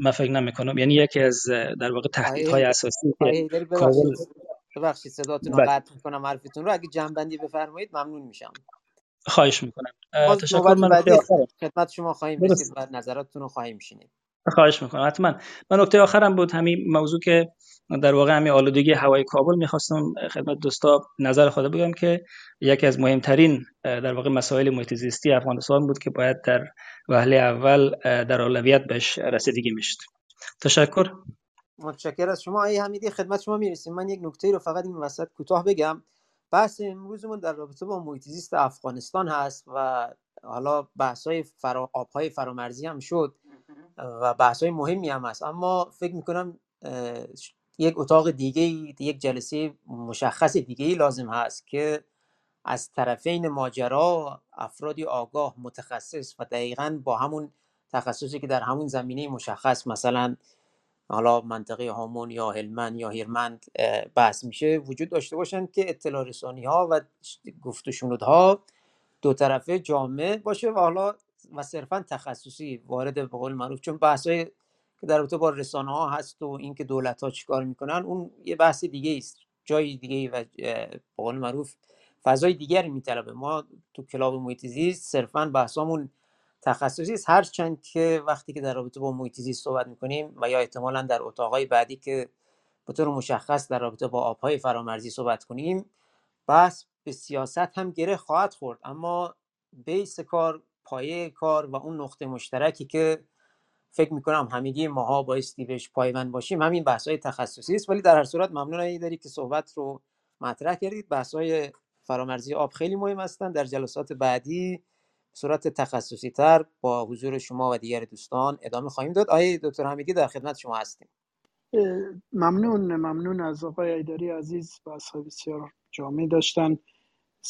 من فکر نمی کنم یعنی یکی از در واقع تهدیدهای اساسی که ببخشید. صداتون رو بله. قطع می‌کنم حرفتون رو. اگه جنبندی بفرمایید ممنون میشم. خواهش می‌کنم. تشکر من. خدمت شما خواهیم رسید. و نظراتتون رو خواهیم شنید. خواهش می‌کنم. حتما. من نکته آخرم بود همین موضوع که در واقع همین آلودگی هوای کابل می‌خواستم خدمت دوستا نظر خود بگم که یکی از مهمترین در واقع مسائل محیط زیستی افغانستان بود که باید در وهله اول در اولویت بهش رسیدگی می‌شد. تشکر. متشکر از شما. ای حمیدی خدمت شما می‌رسیم. من یک نکته رو فقط این وسط کوتاه بگم. بحث امروزمون در رابطه با محیط زیست افغانستان هست و حالا بحث های فرا... آبهای فرامرزی هم شد. و بحث های مهمی هم هست. اما فکر می‌کنم یک اتاق دیگه یک جلسه مشخص دیگه لازم هست که از طرفین ماجرا افرادی آگاه متخصص و دقیقا با همون تخصصی که در همون زمینه مشخص مثلا حالا منطقه هامون یا هلمند یا هیرمند بحث میشه وجود داشته باشن که اطلاع رسانی ها و گفت ها دو طرفه جامع باشه و حالا و صرفا تخصصی وارد به قول معروف چون بحث های که در رابطه با رسانه ها هست و اینکه دولت ها چیکار می‌کنن اون یه بحث دیگه است جای دیگه و به قول معروف فضای دیگری میطلبه. ما تو کلاب محیط زیست صرفا بحثامون تخصصی است. هرچند که وقتی که در رابطه با محیط زیست صحبت می‌کنیم و یا احتمالا در اتاقای بعدی که به طور مشخص در رابطه با آبهای فرامرزی صحبت کنیم بحث به سیاست هم گره خواهد خورد. اما بیس کار پایه کار و اون نقطه مشترکی که فکر می‌کنم همگی ماها بایستی بهش پایبند باشیم همین بحث های تخصصی است. ولی در هر صورت ممنون داری که صحبت رو مطرح کردید. بحث های فرامرزی آب خیلی مهم هستند در جلسات بعدی صورت تخصصی تر با حضور شما و دیگر دوستان ادامه خواهیم داد. آقای دکتر حمیدی در خدمت شما هستیم. ممنون ممنون از آقای ایداری عزیز. بحث بسیار جامع داشتن.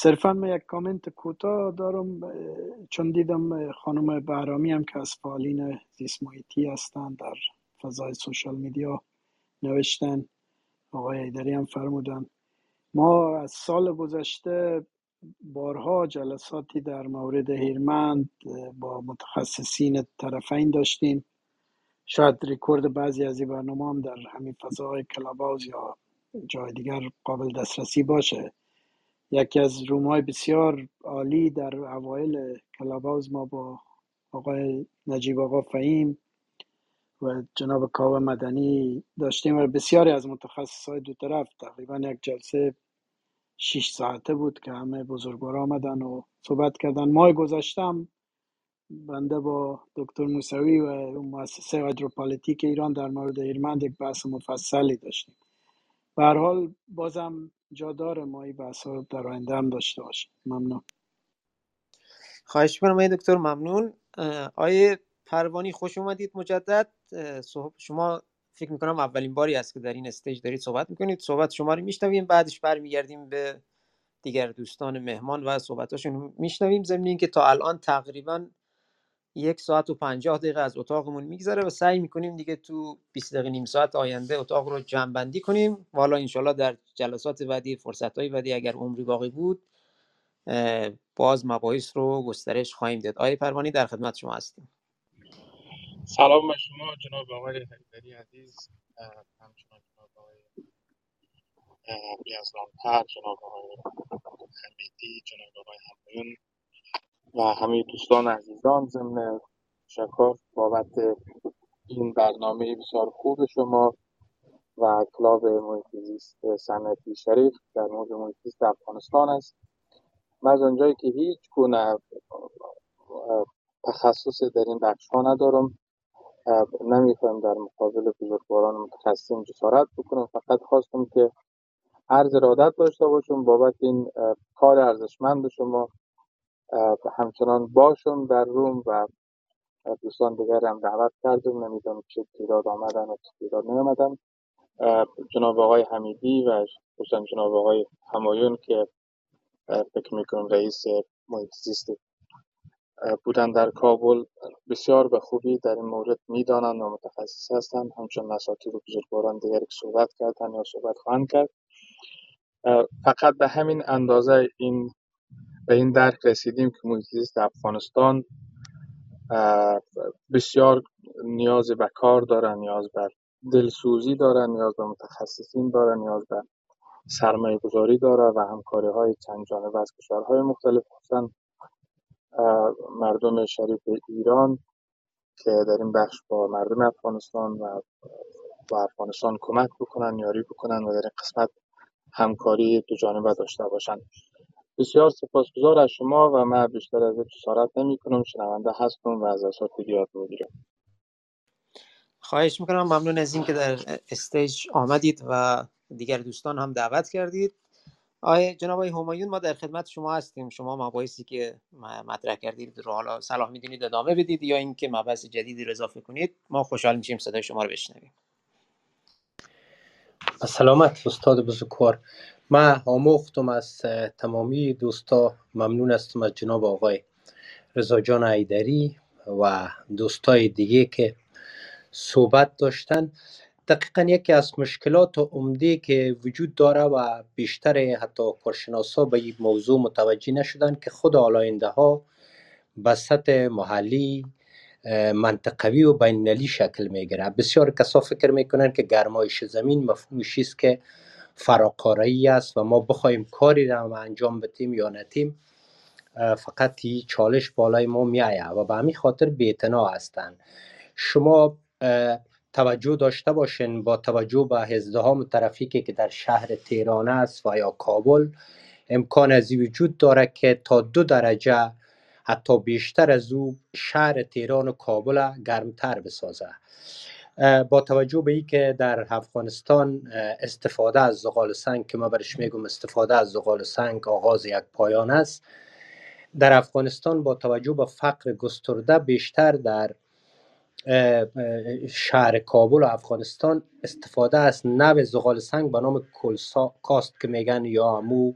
صرفا من یک کامنت کوتاه دارم چون دیدم خانم بهرامی هم که از فعالین زیست محیطی هستن در فضای سوشال میدیا نوشتن. آقای ایدری هم فرمودن. ما از سال گذشته بارها جلساتی در مورد هیرمند با متخصصین طرفین داشتیم. شاید ریکورد بعضی از این برنامه هم در همین فضای کلاباوز یا جای دیگر قابل دسترسی باشه. یکی از رومای بسیار عالی در اوایل کلاباوز ما با آقای نجیب آقا فهیم و جناب کاوه مدنی داشتیم و بسیاری از متخصص های دو طرف تقریبا یک جلسه شیش ساعته بود که همه بزرگوار آمدن و صحبت کردن. ماه گذشتم بنده با دکتر موسوی و مؤسسه هیدروپالیتیک ایران در مورد ایرمند یک بحث مفصلی داشتیم. به حال بازم جا داره ما این بحث رو در آینده هم داشته باشیم. ممنون. خواهش می‌کنم دکتر ممنون. آیه پروانی خوش اومدید مجدد. شما فکر می‌کنم اولین باری است که در این استیج دارید صحبت می‌کنید. صحبت شما رو میشنویم بعدش برمیگردیم به دیگر دوستان مهمان و صحبتاشون میشنویم. ضمن که تا الان تقریبا یک ساعت و پنجاه دقیقه از اتاقمون میگذره و سعی می‌کنیم دیگه تو 20 دقیقه نیم ساعت آینده اتاق رو جمع بندی کنیم. و حالا انشالله در جلسات بعدی فرصت های بعدی اگر عمری باقی بود باز مباحث رو گسترش خواهیم داد. آقای پروانی در خدمت شما هستیم. سلام به شما جناب آقای حیدری عزیز همچنان جناب آقای یزدانپر جناب آقای حمیدی جناب آقای همایون و همه دوستان عزیزان ضمن تشکر بابت این برنامه بسیار خوب شما و کلاب محیط زیست صنعتی شریف در مورد محیط زیست افغانستان است. من از اونجایی که هیچ گونه تخصص در این بخش ها ندارم. نمی‌خوایم در مقابل بزرگواران متخصصین جسارت بکنم. فقط خواستم که عرض ارادت داشته باشم بابت این کار ارزشمند شما. همچنان باشم در روم و دوستان دیگر هم دعوت کردم نمی‌دونم چه تعداد آمدن و چه تعداد نیامدن. جناب آقای حمیدی و خصوصا جناب آقای همایون که فکر می‌کنم رئیس محیط زیست بودن در کابل بسیار به خوبی در این مورد می‌دانند و متخصص هستند. همچون اساتید و بزرگواران دیگر که صحبت کردن یا صحبت خواهند کرد. فقط به همین اندازه این به این درک رسیدیم که محیط افغانستان بسیار نیاز به کار داره نیاز به دلسوزی داره نیاز به متخصصین داره نیاز به سرمایه گذاری داره و همکاری های چند جانبه از کشورهای مختلف خصوصا مردم شریف ایران که در این بخش با مردم افغانستان و با افغانستان کمک بکنن یاری بکنن و در این قسمت همکاری دو جانبه داشته باشند بسیار سپاسگزار از شما و من بیشتر از این جسارت نمی کنم شنونده هستم و از اساتید یاد می‌گیرم. خواهش می‌کنم. ممنون از اینکه در استیج آمدید و دیگر دوستان هم دعوت کردید. آقای جناب آقای همایون ما در خدمت شما هستیم. شما مباحثی که مطرح کردید رو حالا صلاح می‌دونید ادامه بدید یا اینکه مبحث جدیدی رو اضافه کنید ما خوشحال میشیم صدای شما رو بشنویم. سلامت استاد بزرگوار. من آموختم از تمامی دوستا ممنون هستم از جناب آقای رضا جان عیدری و دوستای دیگه که صحبت داشتن. دقیقا یکی از مشکلات عمده که وجود داره و بیشتر حتی کارشناسا به این موضوع متوجه نشدن که خود آلاینده ها به سطح محلی منطقوی و بینالمللی شکل می‌گیره. بسیار کسا فکر می‌کنن که گرمایش زمین مفهومش است که فراکاری است و ما بخوایم کاری را انجام بدیم یا نتیم فقط چالش بالای ما میآید و به همین خاطر بی‌اعتنا هستند شما توجه داشته باشین با توجه به ازدهام ترافیکی که در شهر تهران است و یا کابل امکان از وجود داره که تا دو درجه حتی بیشتر از او شهر تهران و کابل گرمتر بسازه. با توجه به که در افغانستان استفاده از زغال سنگ که ما برش میگم استفاده از زغال سنگ آغاز یک پایان است. در افغانستان با توجه به فقر گسترده بیشتر در شهر کابل و افغانستان استفاده از نو زغال سنگ به نام کلسا کاست که میگن یا امو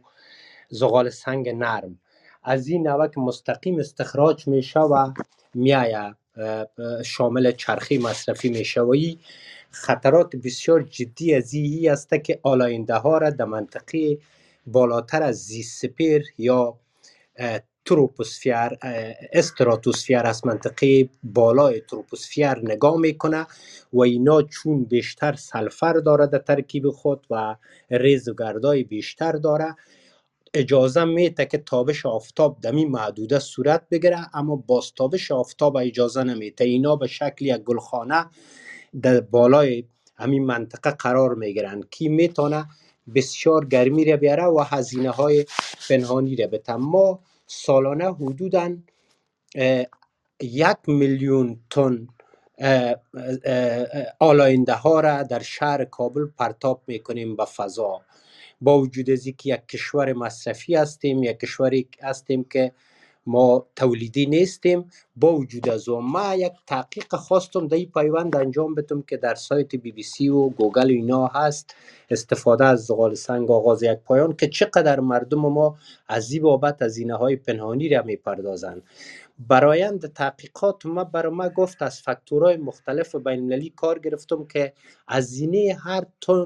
زغال سنگ نرم. از این نوع که مستقیم استخراج میشه و میایه شامل چرخی مصرفی و خطرات بسیار جدی از این است که آلاینده ها را در منطقه بالاتر از زی سپیر یا تروپوسفیر استراتوسفیر از منطقه بالای تروپوسفیر نگاه می‌کنه و اینا چون بیشتر سلفر داره در ترکیب خود و ریز بیشتر داره اجازه میته که تابش آفتاب دمی محدوده صورت بگیره اما باستابش آفتاب اجازه نمیته اینا به شکل یک گلخانه در بالای همین منطقه قرار می‌گیرن کی می‌تونه بسیار گرمی را بیاره و هزینه های پنهانی را بته ما سالانه حدودا یک میلیون تن آلاینده ها را در شهر کابل پرتاب می‌کنیم به فضا. با وجود از که یک کشور مصرفی هستیم یک کشوری هستیم که ما تولیدی نیستیم با وجود از او ما یک تحقیق خواستم در این پیوند انجام بدم که در سایت بی بی سی و گوگل و اینا هست استفاده از زغال سنگ آغاز یک پایان که چقدر مردم ما از این بابت هزینه های پنهانی را می‌پردازند. برایند تحقیقات ما برای ما گفت از فاکتورهای مختلف بین المللی کار گرفتم که هزینه هر تن